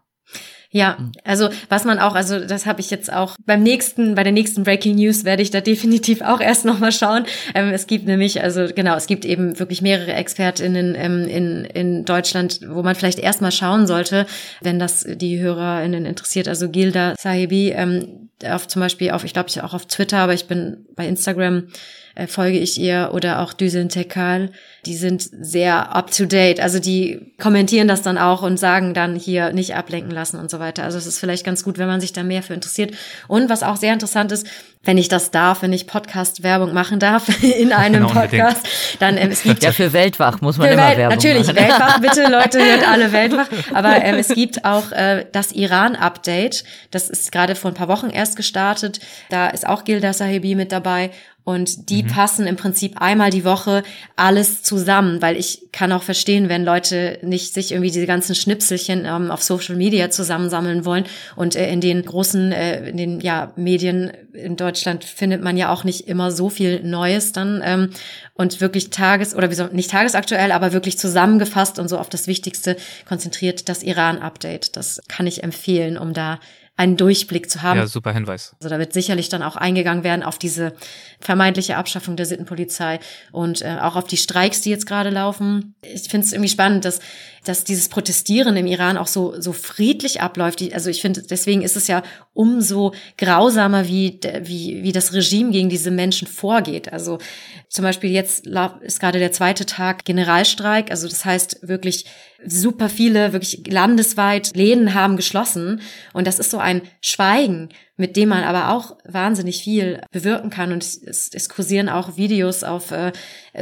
Ja, hm. also was man auch, also das habe ich jetzt auch beim nächsten, bei der nächsten Breaking News werde ich da definitiv auch erst nochmal schauen. Ähm, es gibt nämlich, also genau, es gibt eben wirklich mehrere ExpertInnen ähm, in, in Deutschland, wo man vielleicht erstmal schauen sollte, wenn das die HörerInnen interessiert. Also Gilda Sahibi, ähm, auf zum Beispiel auf, ich glaube ich auch auf Twitter, aber ich bin bei Instagram äh, folge ich ihr oder auch Düsen Tekal, die sind sehr up to date. Also die kommentieren das dann auch und sagen dann hier nicht ablenken lassen und so weiter. Also es ist vielleicht ganz gut, wenn man sich da mehr für interessiert. Und was auch sehr interessant ist, wenn ich das darf, wenn ich Podcast-Werbung machen darf in einem genau, Podcast, dann ähm, es gibt ja für Weltwach muss man immer Welt, Werbung natürlich machen. Weltwach, bitte Leute hört alle Weltwach, aber ähm, es gibt auch äh, das Iran-Update, das ist gerade vor ein paar Wochen erst gestartet, da ist auch Gilda Sahibi mit dabei und die mhm. passen im Prinzip einmal die Woche alles zusammen, weil ich kann auch verstehen, wenn Leute nicht sich irgendwie diese ganzen Schnipselchen ähm, auf Social Media zusammensammeln wollen. Und äh, in den großen, äh, in den ja, Medien in Deutschland findet man ja auch nicht immer so viel Neues dann. Ähm, und wirklich tages- oder wieso, nicht tagesaktuell, aber wirklich zusammengefasst und so auf das Wichtigste konzentriert, das Iran-Update. Das kann ich empfehlen, um da einen Durchblick zu haben. Ja, super Hinweis. Also da wird sicherlich dann auch eingegangen werden auf diese vermeintliche Abschaffung der Sittenpolizei und äh, auch auf die Streiks, die jetzt gerade laufen. Ich finde es irgendwie spannend, dass, dass dieses Protestieren im Iran auch so, so friedlich abläuft. Also ich finde, deswegen ist es ja umso grausamer, wie, wie, wie das Regime gegen diese Menschen vorgeht. Also zum Beispiel jetzt ist gerade der zweite Tag Generalstreik. Also das heißt wirklich super viele, wirklich landesweit Läden haben geschlossen. Und das ist so ein Schweigen, mit dem man aber auch wahnsinnig viel bewirken kann. Und es, es kursieren auch Videos auf äh,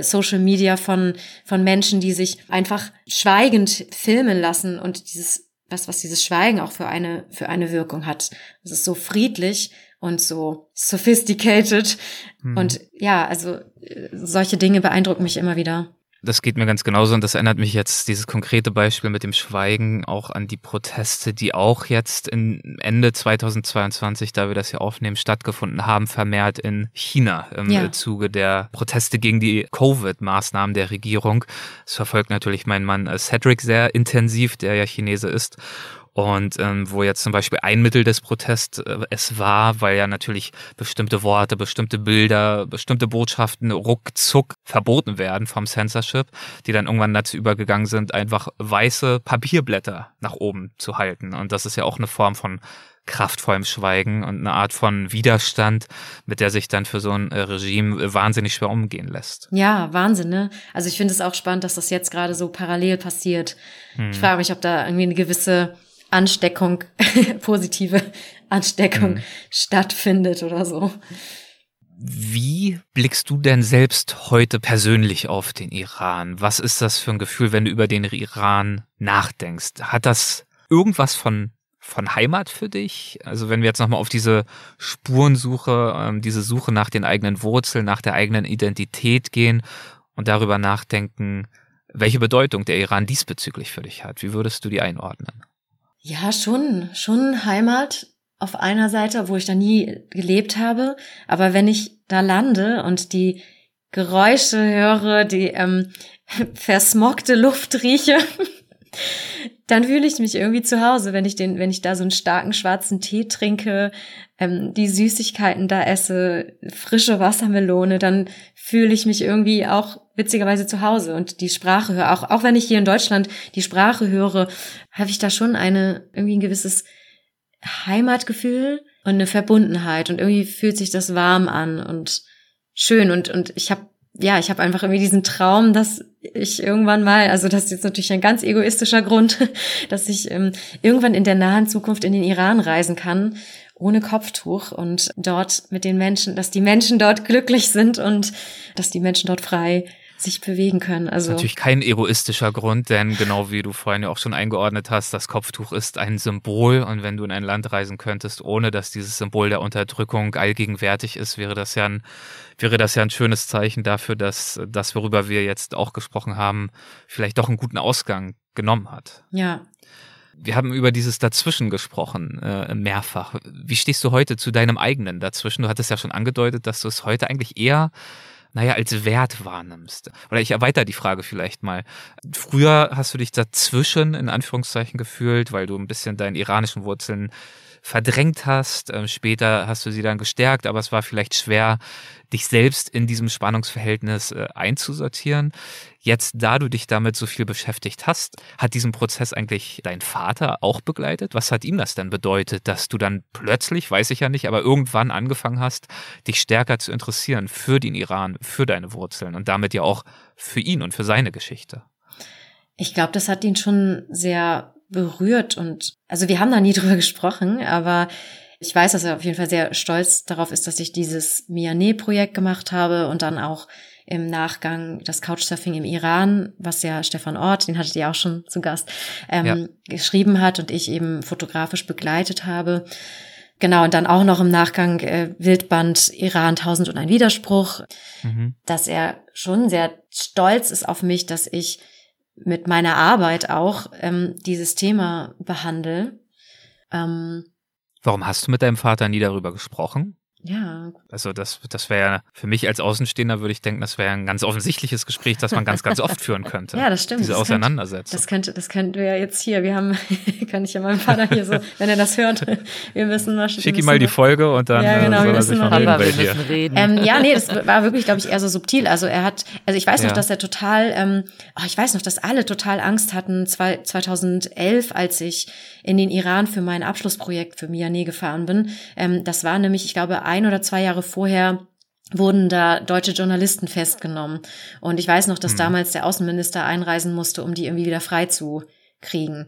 Social Media von, von Menschen, die sich einfach schweigend filmen lassen und dieses, was, was dieses Schweigen auch für eine, für eine Wirkung hat. Es ist so friedlich und so sophisticated. Mhm. Und ja, also äh, solche Dinge beeindrucken mich immer wieder. Das geht mir ganz genauso und das erinnert mich jetzt, dieses konkrete Beispiel mit dem Schweigen, auch an die Proteste, die auch jetzt in Ende 2022, da wir das hier aufnehmen, stattgefunden haben, vermehrt in China im ja. Zuge der Proteste gegen die Covid-Maßnahmen der Regierung. Das verfolgt natürlich mein Mann Cedric sehr intensiv, der ja Chinese ist. Und ähm, wo jetzt zum Beispiel ein Mittel des Protests äh, es war, weil ja natürlich bestimmte Worte, bestimmte Bilder, bestimmte Botschaften ruckzuck verboten werden vom Censorship, die dann irgendwann dazu übergegangen sind, einfach weiße Papierblätter nach oben zu halten. Und das ist ja auch eine Form von kraftvollem Schweigen und eine Art von Widerstand, mit der sich dann für so ein äh, Regime wahnsinnig schwer umgehen lässt. Ja, Wahnsinn, ne? Also ich finde es auch spannend, dass das jetzt gerade so parallel passiert. Hm. Ich frage mich, ob da irgendwie eine gewisse Ansteckung, positive Ansteckung hm. stattfindet oder so. Wie blickst du denn selbst heute persönlich auf den Iran? Was ist das für ein Gefühl, wenn du über den Iran nachdenkst? Hat das irgendwas von von Heimat für dich? Also wenn wir jetzt nochmal auf diese Spurensuche, ähm, diese Suche nach den eigenen Wurzeln, nach der eigenen Identität gehen und darüber nachdenken, welche Bedeutung der Iran diesbezüglich für dich hat. Wie würdest du die einordnen? Ja, schon, schon Heimat auf einer Seite, wo ich da nie gelebt habe. Aber wenn ich da lande und die Geräusche höre, die ähm, versmogte Luft rieche, dann fühle ich mich irgendwie zu Hause, wenn ich den, wenn ich da so einen starken schwarzen Tee trinke, ähm, die Süßigkeiten da esse, frische Wassermelone, dann fühle ich mich irgendwie auch witzigerweise zu Hause und die Sprache höre. Auch, auch wenn ich hier in Deutschland die Sprache höre, habe ich da schon eine, irgendwie ein gewisses Heimatgefühl und eine Verbundenheit und irgendwie fühlt sich das warm an und schön und, und ich habe ja, ich habe einfach irgendwie diesen Traum, dass ich irgendwann mal, also das ist jetzt natürlich ein ganz egoistischer Grund, dass ich ähm, irgendwann in der nahen Zukunft in den Iran reisen kann, ohne Kopftuch und dort mit den Menschen, dass die Menschen dort glücklich sind und dass die Menschen dort frei sich bewegen können. Also natürlich kein egoistischer Grund, denn genau wie du vorhin ja auch schon eingeordnet hast, das Kopftuch ist ein Symbol und wenn du in ein Land reisen könntest, ohne dass dieses Symbol der Unterdrückung allgegenwärtig ist, wäre das ja ein wäre das ja ein schönes Zeichen dafür, dass das, worüber wir jetzt auch gesprochen haben, vielleicht doch einen guten Ausgang genommen hat. Ja. Wir haben über dieses Dazwischen gesprochen, äh, mehrfach. Wie stehst du heute zu deinem eigenen Dazwischen? Du hattest ja schon angedeutet, dass du es heute eigentlich eher naja, als Wert wahrnimmst. Oder ich erweitere die Frage vielleicht mal. Früher hast du dich dazwischen in Anführungszeichen gefühlt, weil du ein bisschen deinen iranischen Wurzeln verdrängt hast. Ähm, später hast du sie dann gestärkt, aber es war vielleicht schwer, dich selbst in diesem Spannungsverhältnis äh, einzusortieren. Jetzt, da du dich damit so viel beschäftigt hast, hat diesen Prozess eigentlich dein Vater auch begleitet? Was hat ihm das denn bedeutet, dass du dann plötzlich, weiß ich ja nicht, aber irgendwann angefangen hast, dich stärker zu interessieren für den Iran, für deine Wurzeln und damit ja auch für ihn und für seine Geschichte? Ich glaube, das hat ihn schon sehr berührt und also wir haben da nie drüber gesprochen, aber ich weiß, dass er auf jeden Fall sehr stolz darauf ist, dass ich dieses Miané-Projekt gemacht habe und dann auch im Nachgang das Couchsurfing im Iran, was ja Stefan Ort, den hattet ihr auch schon zu Gast, ähm, ja. geschrieben hat und ich eben fotografisch begleitet habe. Genau, und dann auch noch im Nachgang äh, Wildband Iran tausend und ein Widerspruch, mhm. dass er schon sehr stolz ist auf mich, dass ich mit meiner Arbeit auch ähm, dieses Thema behandle. Ähm, Warum hast du mit deinem Vater nie darüber gesprochen? Ja. Also das, das wäre ja für mich als Außenstehender würde ich denken, das wäre ein ganz offensichtliches Gespräch, das man ganz, ganz oft führen könnte. ja, das stimmt. Diese das Auseinandersetzung. Könnte, das könnte, das könnten wir ja jetzt hier. Wir haben, kann ich ja meinem Vater hier so, wenn er das hört, wir müssen mal. Schick ihm mal die Folge und dann ja, genau, soll wir er sich mal reden bei dir. Reden. Ähm, ja, nee, das war wirklich, glaube ich, eher so subtil. Also er hat, also ich weiß noch, ja. dass er total, ähm, oh, ich weiß noch, dass alle total Angst hatten, zwei, 2011, als ich in den Iran für mein Abschlussprojekt für Miané gefahren bin. Ähm, das war nämlich, ich glaube, ein oder zwei Jahre vorher wurden da deutsche Journalisten festgenommen. Und ich weiß noch, dass mhm. damals der Außenminister einreisen musste, um die irgendwie wieder frei zu kriegen.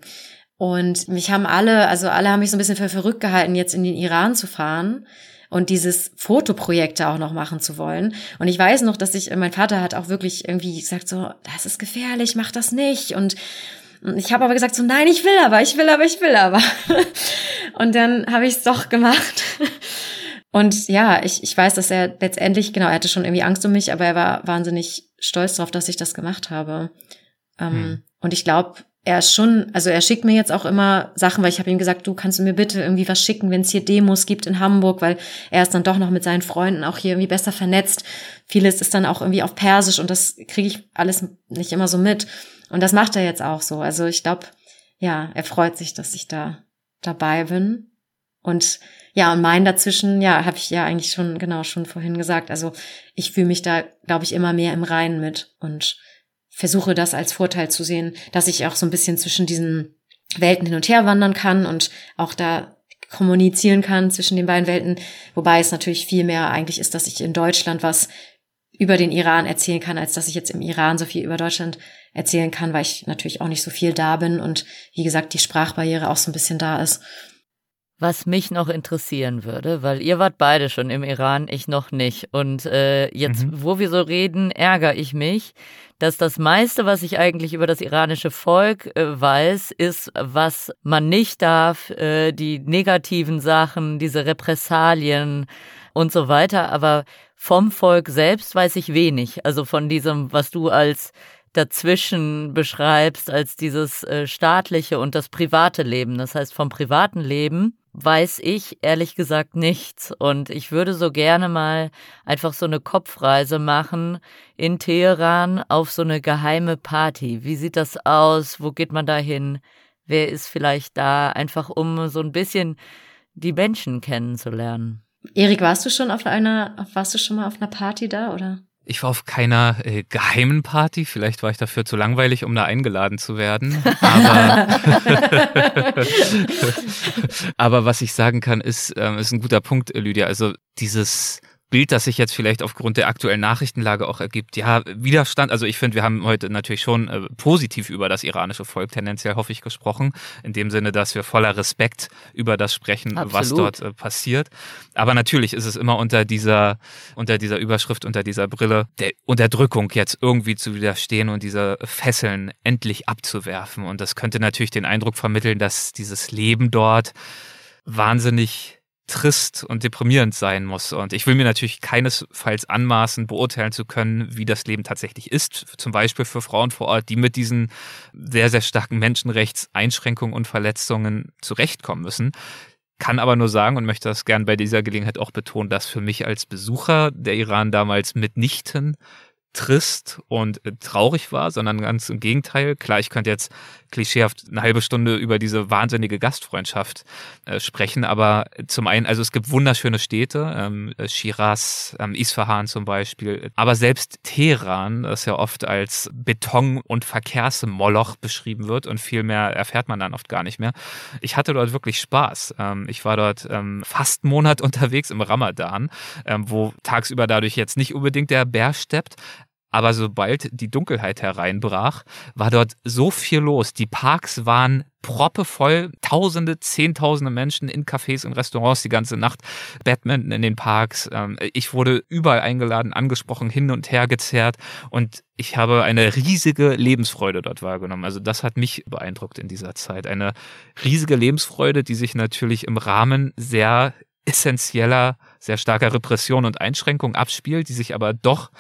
Und mich haben alle, also alle haben mich so ein bisschen für verrückt gehalten, jetzt in den Iran zu fahren und dieses Fotoprojekte auch noch machen zu wollen. Und ich weiß noch, dass ich, mein Vater hat auch wirklich irgendwie gesagt so, das ist gefährlich, mach das nicht. Und ich habe aber gesagt so, nein, ich will aber, ich will aber, ich will aber. Und dann habe ich es doch gemacht. Und ja, ich, ich weiß, dass er letztendlich, genau, er hatte schon irgendwie Angst um mich, aber er war wahnsinnig stolz darauf, dass ich das gemacht habe. Ähm, hm. Und ich glaube, er ist schon, also er schickt mir jetzt auch immer Sachen, weil ich habe ihm gesagt, du kannst du mir bitte irgendwie was schicken, wenn es hier Demos gibt in Hamburg, weil er ist dann doch noch mit seinen Freunden auch hier irgendwie besser vernetzt. Vieles ist dann auch irgendwie auf Persisch und das kriege ich alles nicht immer so mit. Und das macht er jetzt auch so. Also ich glaube, ja, er freut sich, dass ich da dabei bin. Und ja, und mein dazwischen, ja, habe ich ja eigentlich schon, genau, schon vorhin gesagt. Also ich fühle mich da, glaube ich, immer mehr im Reinen mit und versuche das als Vorteil zu sehen, dass ich auch so ein bisschen zwischen diesen Welten hin und her wandern kann und auch da kommunizieren kann zwischen den beiden Welten. Wobei es natürlich viel mehr eigentlich ist, dass ich in Deutschland was über den Iran erzählen kann, als dass ich jetzt im Iran so viel über Deutschland erzählen kann, weil ich natürlich auch nicht so viel da bin und wie gesagt die Sprachbarriere auch so ein bisschen da ist. Was mich noch interessieren würde, weil ihr wart beide schon im Iran, ich noch nicht. Und äh, jetzt, mhm. wo wir so reden, ärgere ich mich, dass das meiste, was ich eigentlich über das iranische Volk äh, weiß, ist, was man nicht darf, äh, die negativen Sachen, diese Repressalien und so weiter. Aber vom Volk selbst weiß ich wenig. Also von diesem, was du als dazwischen beschreibst, als dieses äh, staatliche und das private Leben. Das heißt, vom privaten Leben weiß ich ehrlich gesagt nichts. Und ich würde so gerne mal einfach so eine Kopfreise machen in Teheran auf so eine geheime Party. Wie sieht das aus? Wo geht man da hin? Wer ist vielleicht da? Einfach um so ein bisschen die Menschen kennenzulernen. Erik, warst du schon auf einer, warst du schon mal auf einer Party da, oder? Ich war auf keiner äh, geheimen Party. Vielleicht war ich dafür zu langweilig, um da eingeladen zu werden. Aber, Aber was ich sagen kann, ist, ähm, ist ein guter Punkt, Lydia. Also dieses Bild, das sich jetzt vielleicht aufgrund der aktuellen Nachrichtenlage auch ergibt. Ja, Widerstand, also ich finde, wir haben heute natürlich schon äh, positiv über das iranische Volk tendenziell, hoffe ich, gesprochen. In dem Sinne, dass wir voller Respekt über das sprechen, Absolut. was dort äh, passiert. Aber natürlich ist es immer unter dieser, unter dieser Überschrift, unter dieser Brille der Unterdrückung jetzt irgendwie zu widerstehen und diese Fesseln endlich abzuwerfen. Und das könnte natürlich den Eindruck vermitteln, dass dieses Leben dort wahnsinnig trist und deprimierend sein muss. Und ich will mir natürlich keinesfalls anmaßen, beurteilen zu können, wie das Leben tatsächlich ist. Zum Beispiel für Frauen vor Ort, die mit diesen sehr, sehr starken Menschenrechtseinschränkungen und Verletzungen zurechtkommen müssen. Kann aber nur sagen und möchte das gern bei dieser Gelegenheit auch betonen, dass für mich als Besucher der Iran damals mitnichten trist und traurig war, sondern ganz im Gegenteil. Klar, ich könnte jetzt klischeehaft eine halbe Stunde über diese wahnsinnige Gastfreundschaft äh, sprechen, aber zum einen, also es gibt wunderschöne Städte, ähm, Shiraz, ähm, Isfahan zum Beispiel, aber selbst Teheran, das ja oft als Beton- und Verkehrsmoloch beschrieben wird und viel mehr erfährt man dann oft gar nicht mehr. Ich hatte dort wirklich Spaß. Ähm, ich war dort ähm, fast einen Monat unterwegs im Ramadan, ähm, wo tagsüber dadurch jetzt nicht unbedingt der Bär steppt, aber sobald die Dunkelheit hereinbrach, war dort so viel los. Die Parks waren proppevoll, Tausende, Zehntausende Menschen in Cafés und Restaurants die ganze Nacht, Badminton in den Parks. Ähm, ich wurde überall eingeladen, angesprochen, hin und her gezerrt und ich habe eine riesige Lebensfreude dort wahrgenommen. Also das hat mich beeindruckt in dieser Zeit. Eine riesige Lebensfreude, die sich natürlich im Rahmen sehr essentieller, sehr starker Repression und Einschränkung abspielt, die sich aber doch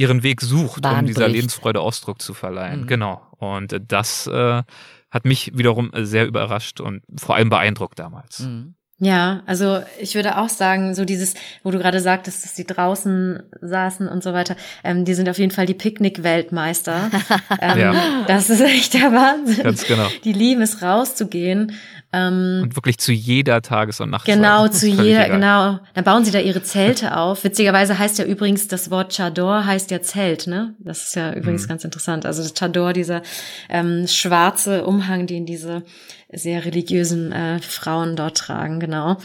ihren Weg sucht, Bahn um dieser bricht. Lebensfreude Ausdruck zu verleihen. Mhm. Genau. Und das äh, hat mich wiederum sehr überrascht und vor allem beeindruckt damals. Mhm. Ja, also ich würde auch sagen, so dieses, wo du gerade sagtest, dass sie draußen saßen und so weiter, ähm, die sind auf jeden Fall die Picknick-Weltmeister. ähm, ja. Das ist echt der Wahnsinn. Ganz genau. Die lieben es rauszugehen ähm, und wirklich zu jeder Tages- und Nachtzeit. Genau, zu jeder, egal. genau. Dann bauen sie da ihre Zelte auf. Witzigerweise heißt ja übrigens, das Wort Chador heißt ja Zelt, ne? Das ist ja übrigens mhm. ganz interessant. Also Chador, dieser ähm, schwarze Umhang, den diese sehr religiösen äh, Frauen dort tragen, genau.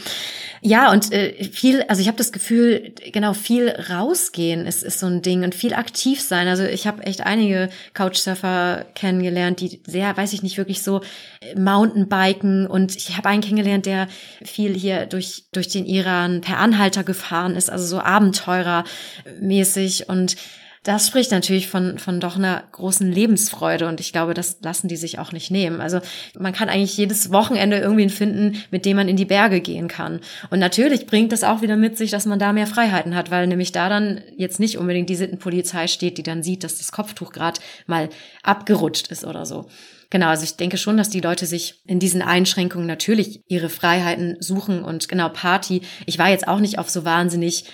Ja, und äh, viel, also ich habe das Gefühl, genau, viel rausgehen ist, ist so ein Ding und viel aktiv sein. Also ich habe echt einige Couchsurfer kennengelernt, die sehr, weiß ich nicht, wirklich so äh, Mountainbiken und ich habe einen kennengelernt, der viel hier durch, durch den Iran per Anhalter gefahren ist, also so Abenteurermäßig und das spricht natürlich von, von doch einer großen Lebensfreude und ich glaube, das lassen die sich auch nicht nehmen. Also man kann eigentlich jedes Wochenende irgendwen finden, mit dem man in die Berge gehen kann. Und natürlich bringt das auch wieder mit sich, dass man da mehr Freiheiten hat, weil nämlich da dann jetzt nicht unbedingt die Sittenpolizei steht, die dann sieht, dass das Kopftuch gerade mal abgerutscht ist oder so. Genau, also ich denke schon, dass die Leute sich in diesen Einschränkungen natürlich ihre Freiheiten suchen und genau Party. Ich war jetzt auch nicht auf so wahnsinnig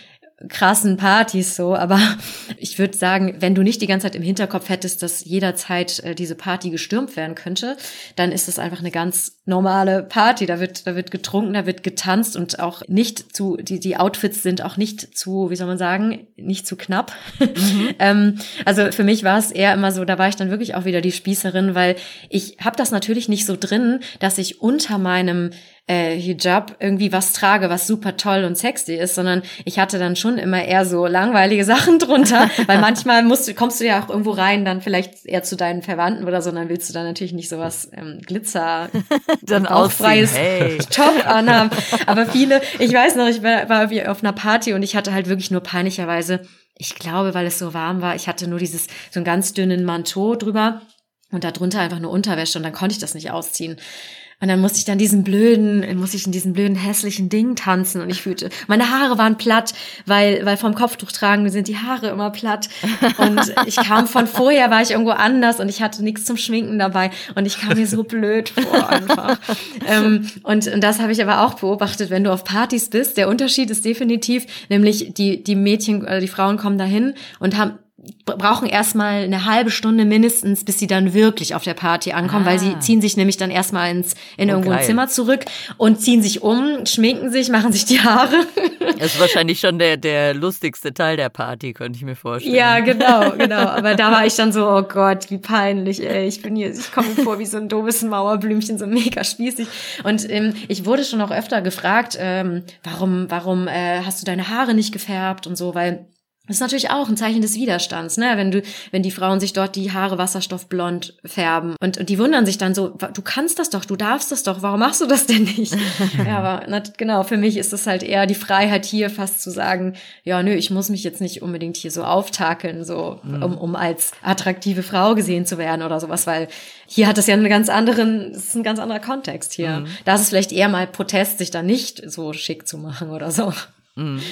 krassen Partys so, aber ich würde sagen, wenn du nicht die ganze Zeit im Hinterkopf hättest, dass jederzeit äh, diese Party gestürmt werden könnte, dann ist es einfach eine ganz normale Party. Da wird, da wird getrunken, da wird getanzt und auch nicht zu, die, die Outfits sind auch nicht zu, wie soll man sagen, nicht zu knapp. Mhm. ähm, also für mich war es eher immer so, da war ich dann wirklich auch wieder die Spießerin, weil ich habe das natürlich nicht so drin, dass ich unter meinem äh, Hijab irgendwie was trage, was super toll und sexy ist, sondern ich hatte dann schon immer eher so langweilige Sachen drunter, weil manchmal musst du, kommst du ja auch irgendwo rein, dann vielleicht eher zu deinen Verwandten oder so, dann willst du dann natürlich nicht sowas ähm, Glitzer, dann freies hey. Top anhaben. Aber viele, ich weiß noch, ich war, war wie auf einer Party und ich hatte halt wirklich nur peinlicherweise, ich glaube, weil es so warm war, ich hatte nur dieses, so einen ganz dünnen Manteau drüber und darunter einfach nur Unterwäsche und dann konnte ich das nicht ausziehen. Und dann musste ich dann diesen blöden, musste ich in diesen blöden hässlichen Ding tanzen und ich fühlte, meine Haare waren platt, weil, weil vom Kopftuch tragen sind die Haare immer platt. Und ich kam von vorher, war ich irgendwo anders und ich hatte nichts zum Schminken dabei und ich kam mir so blöd vor einfach. ähm, und, und das habe ich aber auch beobachtet, wenn du auf Partys bist. Der Unterschied ist definitiv, nämlich die, die Mädchen oder die Frauen kommen dahin und haben brauchen erstmal eine halbe Stunde mindestens, bis sie dann wirklich auf der Party ankommen, ah. weil sie ah. ziehen sich nämlich dann erstmal ins in oh, irgendwo ein Zimmer zurück und ziehen sich um, schminken sich, machen sich die Haare. Das ist wahrscheinlich schon der der lustigste Teil der Party, könnte ich mir vorstellen. Ja, genau, genau. Aber da war ich dann so, oh Gott, wie peinlich, ey. Ich bin hier, ich komme mir vor wie so ein doofes Mauerblümchen, so mega spießig. Und ähm, ich wurde schon auch öfter gefragt, ähm, warum, warum äh, hast du deine Haare nicht gefärbt und so, weil das ist natürlich auch ein Zeichen des Widerstands, ne? Wenn du, wenn die Frauen sich dort die Haare wasserstoffblond färben und, und die wundern sich dann so, du kannst das doch, du darfst das doch, warum machst du das denn nicht? ja, aber na, genau, für mich ist es halt eher die Freiheit hier fast zu sagen, ja, nö, ich muss mich jetzt nicht unbedingt hier so auftakeln, so, mhm. um, um als attraktive Frau gesehen zu werden oder sowas, weil hier hat es ja einen ganz anderen, das ist ein ganz anderer Kontext hier. Mhm. Da ist es vielleicht eher mal Protest, sich da nicht so schick zu machen oder so. Mhm.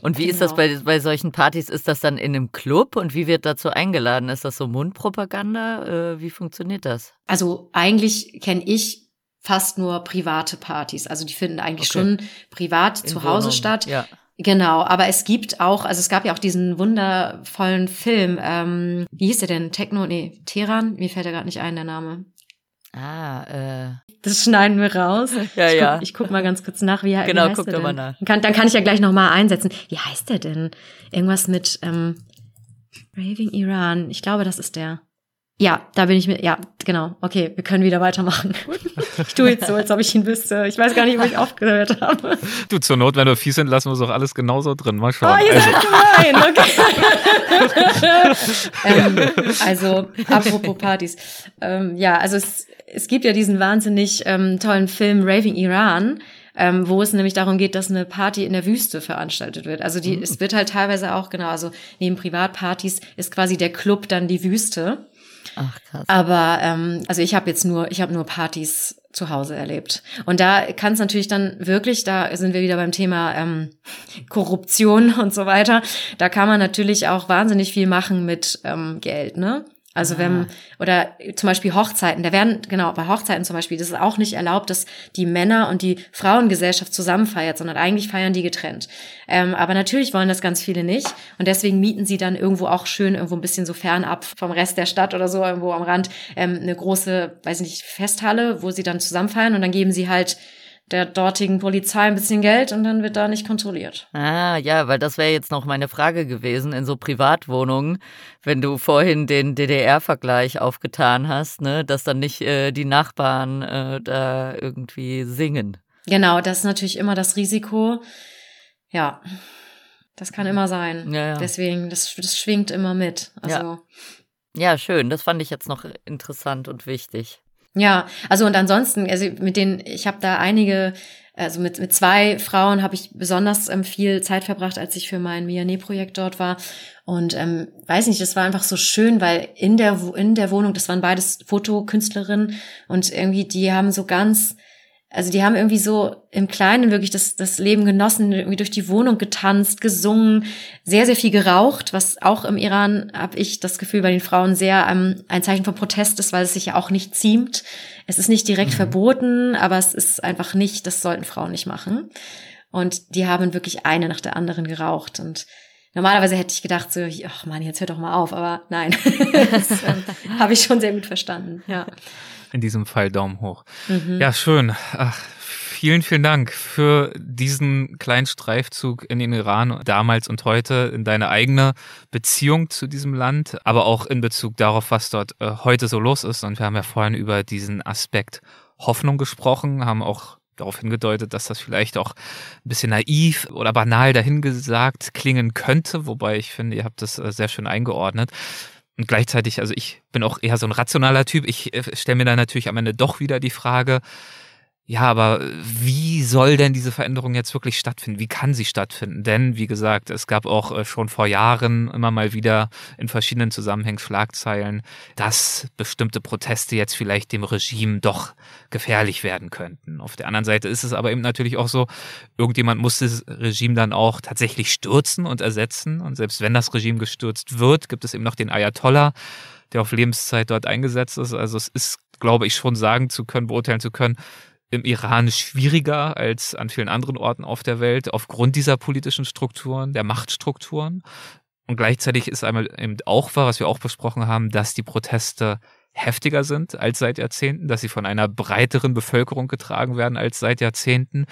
Und wie genau. ist das genau. bei, bei solchen Partys? Ist das dann in einem Club und wie wird dazu eingeladen? Ist das so Mundpropaganda? Äh, wie funktioniert das? Also eigentlich kenne ich fast nur private Partys. Also die finden eigentlich okay. schon privat in zu Hause Wohnung. statt. Ja. Genau, aber es gibt auch, also es gab ja auch diesen wundervollen Film, ähm, wie hieß der denn? Techno, nee, Teheran? Mir fällt ja gerade nicht ein, der Name. Ah, äh. Das schneiden wir raus. Ja, ich ja. Guck, ich guck mal ganz kurz nach, wie, genau, wie heißt guck der mal nach. Kann, dann kann ich ja gleich nochmal einsetzen. Wie heißt der denn? Irgendwas mit ähm, Raving Iran. Ich glaube, das ist der. Ja, da bin ich mir, ja, genau. Okay, wir können wieder weitermachen. Ich tue jetzt so, als ob ich ihn wüsste. Ich weiß gar nicht, wo ich aufgehört habe. Du, zur Not, wenn wir fies sind, lassen wir es auch alles genauso drin. Mal schauen. Oh, ihr also. seid gemein, okay. ähm, also, apropos Partys. Ähm, ja, also es, es gibt ja diesen wahnsinnig ähm, tollen Film Raving Iran, ähm, wo es nämlich darum geht, dass eine Party in der Wüste veranstaltet wird. Also die, mhm. es wird halt teilweise auch, genau, also neben Privatpartys ist quasi der Club dann die Wüste. Ach krass. Aber ähm, also ich habe jetzt nur, ich habe nur Partys zu Hause erlebt. Und da kann es natürlich dann wirklich, da sind wir wieder beim Thema ähm, Korruption und so weiter. Da kann man natürlich auch wahnsinnig viel machen mit ähm, Geld, ne? Also ah. wenn, oder zum Beispiel Hochzeiten, da werden, genau, bei Hochzeiten zum Beispiel, das ist auch nicht erlaubt, dass die Männer und die Frauengesellschaft zusammen feiert, sondern eigentlich feiern die getrennt. Ähm, aber natürlich wollen das ganz viele nicht. Und deswegen mieten sie dann irgendwo auch schön, irgendwo ein bisschen so fernab vom Rest der Stadt oder so, irgendwo am Rand, ähm, eine große, weiß nicht, Festhalle, wo sie dann zusammen feiern und dann geben sie halt der dortigen Polizei ein bisschen Geld und dann wird da nicht kontrolliert. Ah, ja, weil das wäre jetzt noch meine Frage gewesen in so Privatwohnungen, wenn du vorhin den DDR-Vergleich aufgetan hast, ne, dass dann nicht äh, die Nachbarn äh, da irgendwie singen. Genau, das ist natürlich immer das Risiko. Ja, das kann immer sein. Ja, ja. Deswegen, das, das schwingt immer mit. Also. Ja. ja, schön. Das fand ich jetzt noch interessant und wichtig. Ja, also und ansonsten, also mit denen, ich habe da einige, also mit, mit zwei Frauen habe ich besonders ähm, viel Zeit verbracht, als ich für mein Miané-Projekt dort war. Und ähm, weiß nicht, das war einfach so schön, weil in der, in der Wohnung, das waren beides Fotokünstlerinnen und irgendwie, die haben so ganz also die haben irgendwie so im Kleinen wirklich das, das Leben genossen, irgendwie durch die Wohnung getanzt, gesungen, sehr, sehr viel geraucht, was auch im Iran, habe ich das Gefühl, bei den Frauen sehr ähm, ein Zeichen von Protest ist, weil es sich ja auch nicht ziemt. Es ist nicht direkt mhm. verboten, aber es ist einfach nicht, das sollten Frauen nicht machen. Und die haben wirklich eine nach der anderen geraucht und normalerweise hätte ich gedacht so, ach man, jetzt hört doch mal auf, aber nein, das ähm, habe ich schon sehr gut verstanden. Ja. In diesem Fall Daumen hoch. Mhm. Ja, schön. Ach, vielen, vielen Dank für diesen kleinen Streifzug in den Iran damals und heute, in deine eigene Beziehung zu diesem Land, aber auch in Bezug darauf, was dort äh, heute so los ist. Und wir haben ja vorhin über diesen Aspekt Hoffnung gesprochen, haben auch darauf hingedeutet, dass das vielleicht auch ein bisschen naiv oder banal dahingesagt klingen könnte, wobei ich finde, ihr habt das äh, sehr schön eingeordnet. Und gleichzeitig, also ich bin auch eher so ein rationaler Typ. Ich äh, stelle mir da natürlich am Ende doch wieder die Frage, ja, aber wie soll denn diese Veränderung jetzt wirklich stattfinden? Wie kann sie stattfinden? Denn, wie gesagt, es gab auch äh, schon vor Jahren immer mal wieder in verschiedenen Zusammenhängen Schlagzeilen, dass bestimmte Proteste jetzt vielleicht dem Regime doch gefährlich werden könnten. Auf der anderen Seite ist es aber eben natürlich auch so, irgendjemand muss das Regime dann auch tatsächlich stürzen und ersetzen. Und selbst wenn das Regime gestürzt wird, gibt es eben noch den Ayatollah, der auf Lebenszeit dort eingesetzt ist. Also es ist, glaube ich, schon sagen zu können, beurteilen zu können, im Iran schwieriger als an vielen anderen Orten auf der Welt aufgrund dieser politischen Strukturen, der Machtstrukturen. Und gleichzeitig ist einmal eben auch wahr, was wir auch besprochen haben, dass die Proteste heftiger sind als seit Jahrzehnten, dass sie von einer breiteren Bevölkerung getragen werden als seit Jahrzehnten.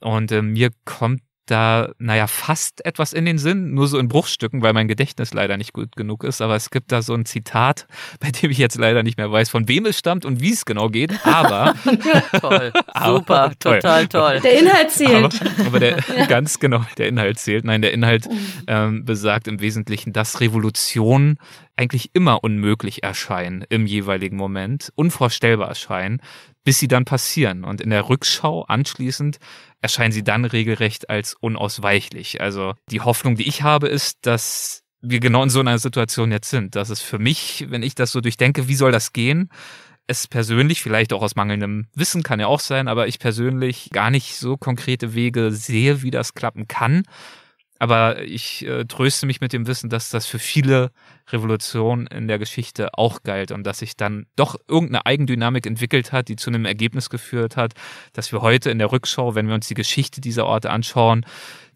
Und äh, mir kommt da, naja, fast etwas in den Sinn, nur so in Bruchstücken, weil mein Gedächtnis leider nicht gut genug ist. Aber es gibt da so ein Zitat, bei dem ich jetzt leider nicht mehr weiß, von wem es stammt und wie es genau geht. Aber toll, super, toll. total toll. Der Inhalt zählt. Aber, aber der ja. ganz genau, der Inhalt zählt. Nein, der Inhalt ähm, besagt im Wesentlichen, dass Revolutionen eigentlich immer unmöglich erscheinen im jeweiligen Moment, unvorstellbar erscheinen, bis sie dann passieren. Und in der Rückschau anschließend erscheinen sie dann regelrecht als unausweichlich. Also die Hoffnung, die ich habe, ist, dass wir genau in so einer Situation jetzt sind. Dass es für mich, wenn ich das so durchdenke, wie soll das gehen? Es persönlich, vielleicht auch aus mangelndem Wissen kann ja auch sein, aber ich persönlich gar nicht so konkrete Wege sehe, wie das klappen kann. Aber ich äh, tröste mich mit dem Wissen, dass das für viele Revolutionen in der Geschichte auch galt und dass sich dann doch irgendeine Eigendynamik entwickelt hat, die zu einem Ergebnis geführt hat, dass wir heute in der Rückschau, wenn wir uns die Geschichte dieser Orte anschauen,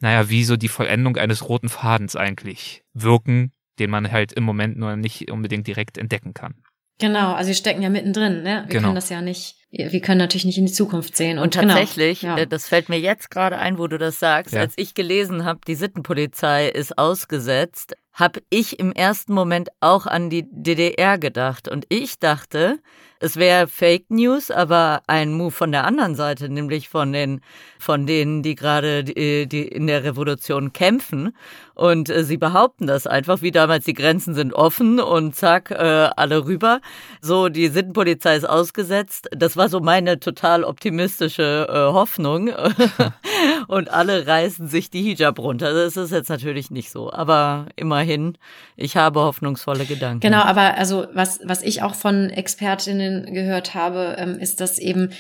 naja, wie so die Vollendung eines roten Fadens eigentlich wirken, den man halt im Moment nur nicht unbedingt direkt entdecken kann. Genau, also wir stecken ja mittendrin, ne? Wir genau. können das ja nicht, wir können natürlich nicht in die Zukunft sehen. Und, und genau, tatsächlich, genau, ja. das fällt mir jetzt gerade ein, wo du das sagst, ja. als ich gelesen habe, die Sittenpolizei ist ausgesetzt, habe ich im ersten Moment auch an die DDR gedacht. Und ich dachte, es wäre Fake News, aber ein Move von der anderen Seite, nämlich von den, von denen, die gerade die, die in der Revolution kämpfen. Und äh, sie behaupten das einfach, wie damals, die Grenzen sind offen und zack, äh, alle rüber. So, die Sittenpolizei ist ausgesetzt. Das war so meine total optimistische äh, Hoffnung. und alle reißen sich die Hijab runter. Das ist jetzt natürlich nicht so, aber immerhin, ich habe hoffnungsvolle Gedanken. Genau, aber also was, was ich auch von Expertinnen gehört habe, ähm, ist, dass eben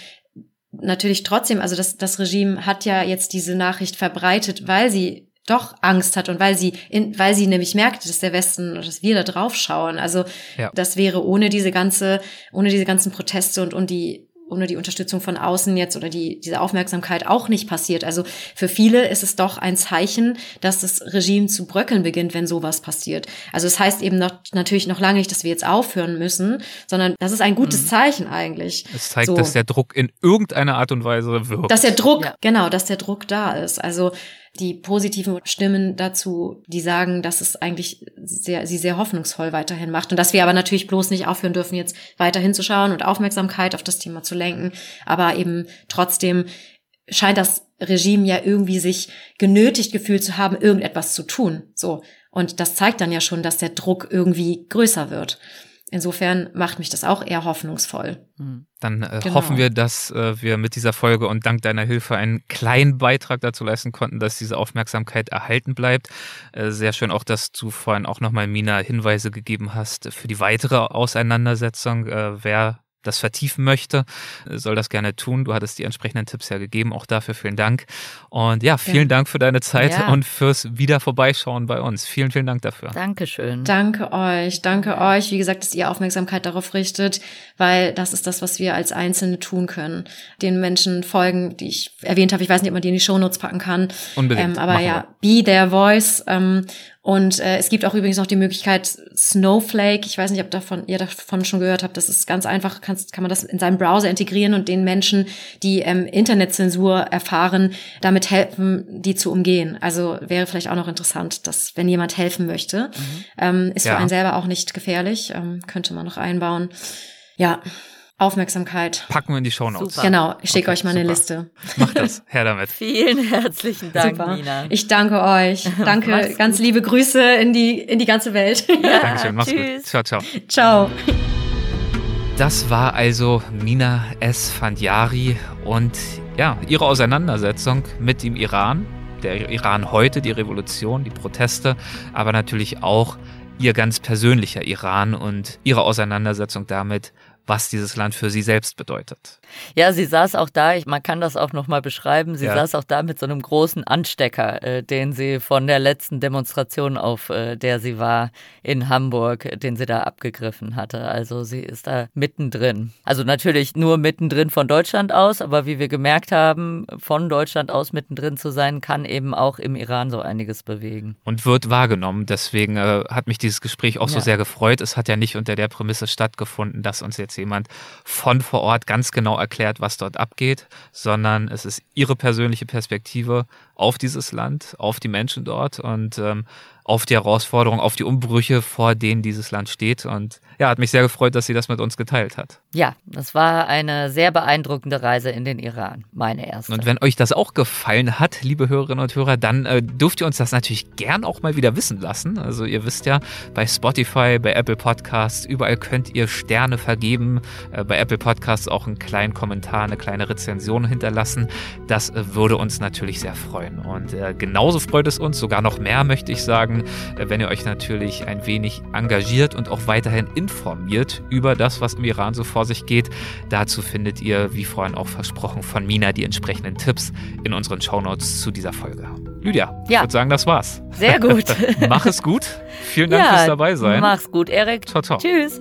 natürlich trotzdem, also das, das Regime hat ja jetzt diese Nachricht verbreitet, weil sie doch Angst hat und weil sie, in, weil sie nämlich merkte, dass der Westen, dass wir da drauf schauen. Also ja. das wäre ohne diese ganze, ohne diese ganzen Proteste und, und die ohne die Unterstützung von außen jetzt oder die, diese Aufmerksamkeit auch nicht passiert. Also für viele ist es doch ein Zeichen, dass das Regime zu bröckeln beginnt, wenn sowas passiert. Also es heißt eben noch, natürlich noch lange nicht, dass wir jetzt aufhören müssen, sondern das ist ein gutes mhm. Zeichen eigentlich. Es zeigt, so. dass der Druck in irgendeiner Art und Weise wirkt. Dass der Druck, ja. genau, dass der Druck da ist. Also die positiven Stimmen dazu, die sagen, dass es eigentlich sehr, sie sehr hoffnungsvoll weiterhin macht und dass wir aber natürlich bloß nicht aufhören dürfen, jetzt weiterhin zu schauen und Aufmerksamkeit auf das Thema zu lenken, aber eben trotzdem scheint das Regime ja irgendwie sich genötigt gefühlt zu haben, irgendetwas zu tun. So. Und das zeigt dann ja schon, dass der Druck irgendwie größer wird. Insofern macht mich das auch eher hoffnungsvoll. Hm. Dann äh, genau. hoffen wir, dass äh, wir mit dieser Folge und dank deiner Hilfe einen kleinen Beitrag dazu leisten konnten, dass diese Aufmerksamkeit erhalten bleibt. Äh, sehr schön auch, dass du vorhin auch nochmal Mina Hinweise gegeben hast für die weitere Auseinandersetzung. Äh, wer das vertiefen möchte, soll das gerne tun. Du hattest die entsprechenden Tipps ja gegeben. Auch dafür vielen Dank. Und ja, vielen ja. Dank für deine Zeit ja. und fürs wieder vorbeischauen bei uns. Vielen, vielen Dank dafür. Dankeschön. Danke euch. Danke euch. Wie gesagt, dass ihr Aufmerksamkeit darauf richtet, weil das ist das, was wir als Einzelne tun können. Den Menschen folgen, die ich erwähnt habe. Ich weiß nicht, ob man die in die Shownotes packen kann. Unbedingt. Ähm, aber Machen ja, wir. be their voice. Ähm, Und äh, es gibt auch übrigens noch die Möglichkeit Snowflake. Ich weiß nicht, ob davon, ihr davon schon gehört habt. Das ist ganz einfach, kann, kann man das in seinem Browser integrieren und den Menschen, die ähm, Internetzensur erfahren, damit helfen, die zu umgehen. Also wäre vielleicht auch noch interessant, dass wenn jemand helfen möchte, mhm. ähm, ist ja. für einen selber auch nicht gefährlich, ähm, könnte man noch einbauen. Ja, Aufmerksamkeit. Packen wir in die Show Notes. Genau, ich schicke okay, euch mal super. eine Liste. Macht das, her damit. Vielen herzlichen Dank, super. Nina. Ich danke euch. Danke, ganz gut. liebe Grüße in die, in die ganze Welt. Ja, Dankeschön, mach's tschüss. gut. Ciao, ciao. Ciao. Das war also Mina S. Fandiari und ja, ihre Auseinandersetzung mit dem Iran. Der Iran heute, die Revolution, die Proteste, aber natürlich auch ihr ganz persönlicher Iran und ihre Auseinandersetzung damit, was dieses Land für sie selbst bedeutet. Ja, sie saß auch da, ich, man kann das auch nochmal beschreiben, sie ja. saß auch da mit so einem großen Anstecker, äh, den sie von der letzten Demonstration, auf äh, der sie war in Hamburg, den sie da abgegriffen hatte. Also sie ist da mittendrin. Also natürlich nur mittendrin von Deutschland aus, aber wie wir gemerkt haben, von Deutschland aus mittendrin zu sein, kann eben auch im Iran so einiges bewegen. Und wird wahrgenommen. Deswegen äh, hat mich dieses Gespräch auch ja. so sehr gefreut. Es hat ja nicht unter der Prämisse stattgefunden, dass uns jetzt jemand von vor Ort ganz genau erklärt, was dort abgeht, sondern es ist ihre persönliche Perspektive auf dieses Land, auf die Menschen dort und ähm, auf die Herausforderungen, auf die Umbrüche, vor denen dieses Land steht. Und ja, hat mich sehr gefreut, dass sie das mit uns geteilt hat. Ja, das war eine sehr beeindruckende Reise in den Iran, meine erste. Und wenn euch das auch gefallen hat, liebe Hörerinnen und Hörer, dann äh, dürft ihr uns das natürlich gern auch mal wieder wissen lassen. Also ihr wisst ja, bei Spotify, bei Apple Podcasts, überall könnt ihr Sterne vergeben. Äh, bei Apple Podcasts auch einen kleinen Kommentar, eine kleine Rezension hinterlassen. Das äh, würde uns natürlich sehr freuen. Und äh, genauso freut es uns, sogar noch mehr möchte ich sagen, sagen, äh, wenn ihr euch natürlich ein wenig engagiert und auch weiterhin informiert über das, was im Iran so vor sich geht. Dazu findet ihr, wie vorhin auch versprochen, von Mina die entsprechenden Tipps in unseren Shownotes zu dieser Folge. Lydia, ja. ich würde sagen, das war's. Sehr gut. Mach es gut. Vielen Dank ja, fürs dabei sein. Mach's gut, Erik. Ciao, ciao. Tschüss.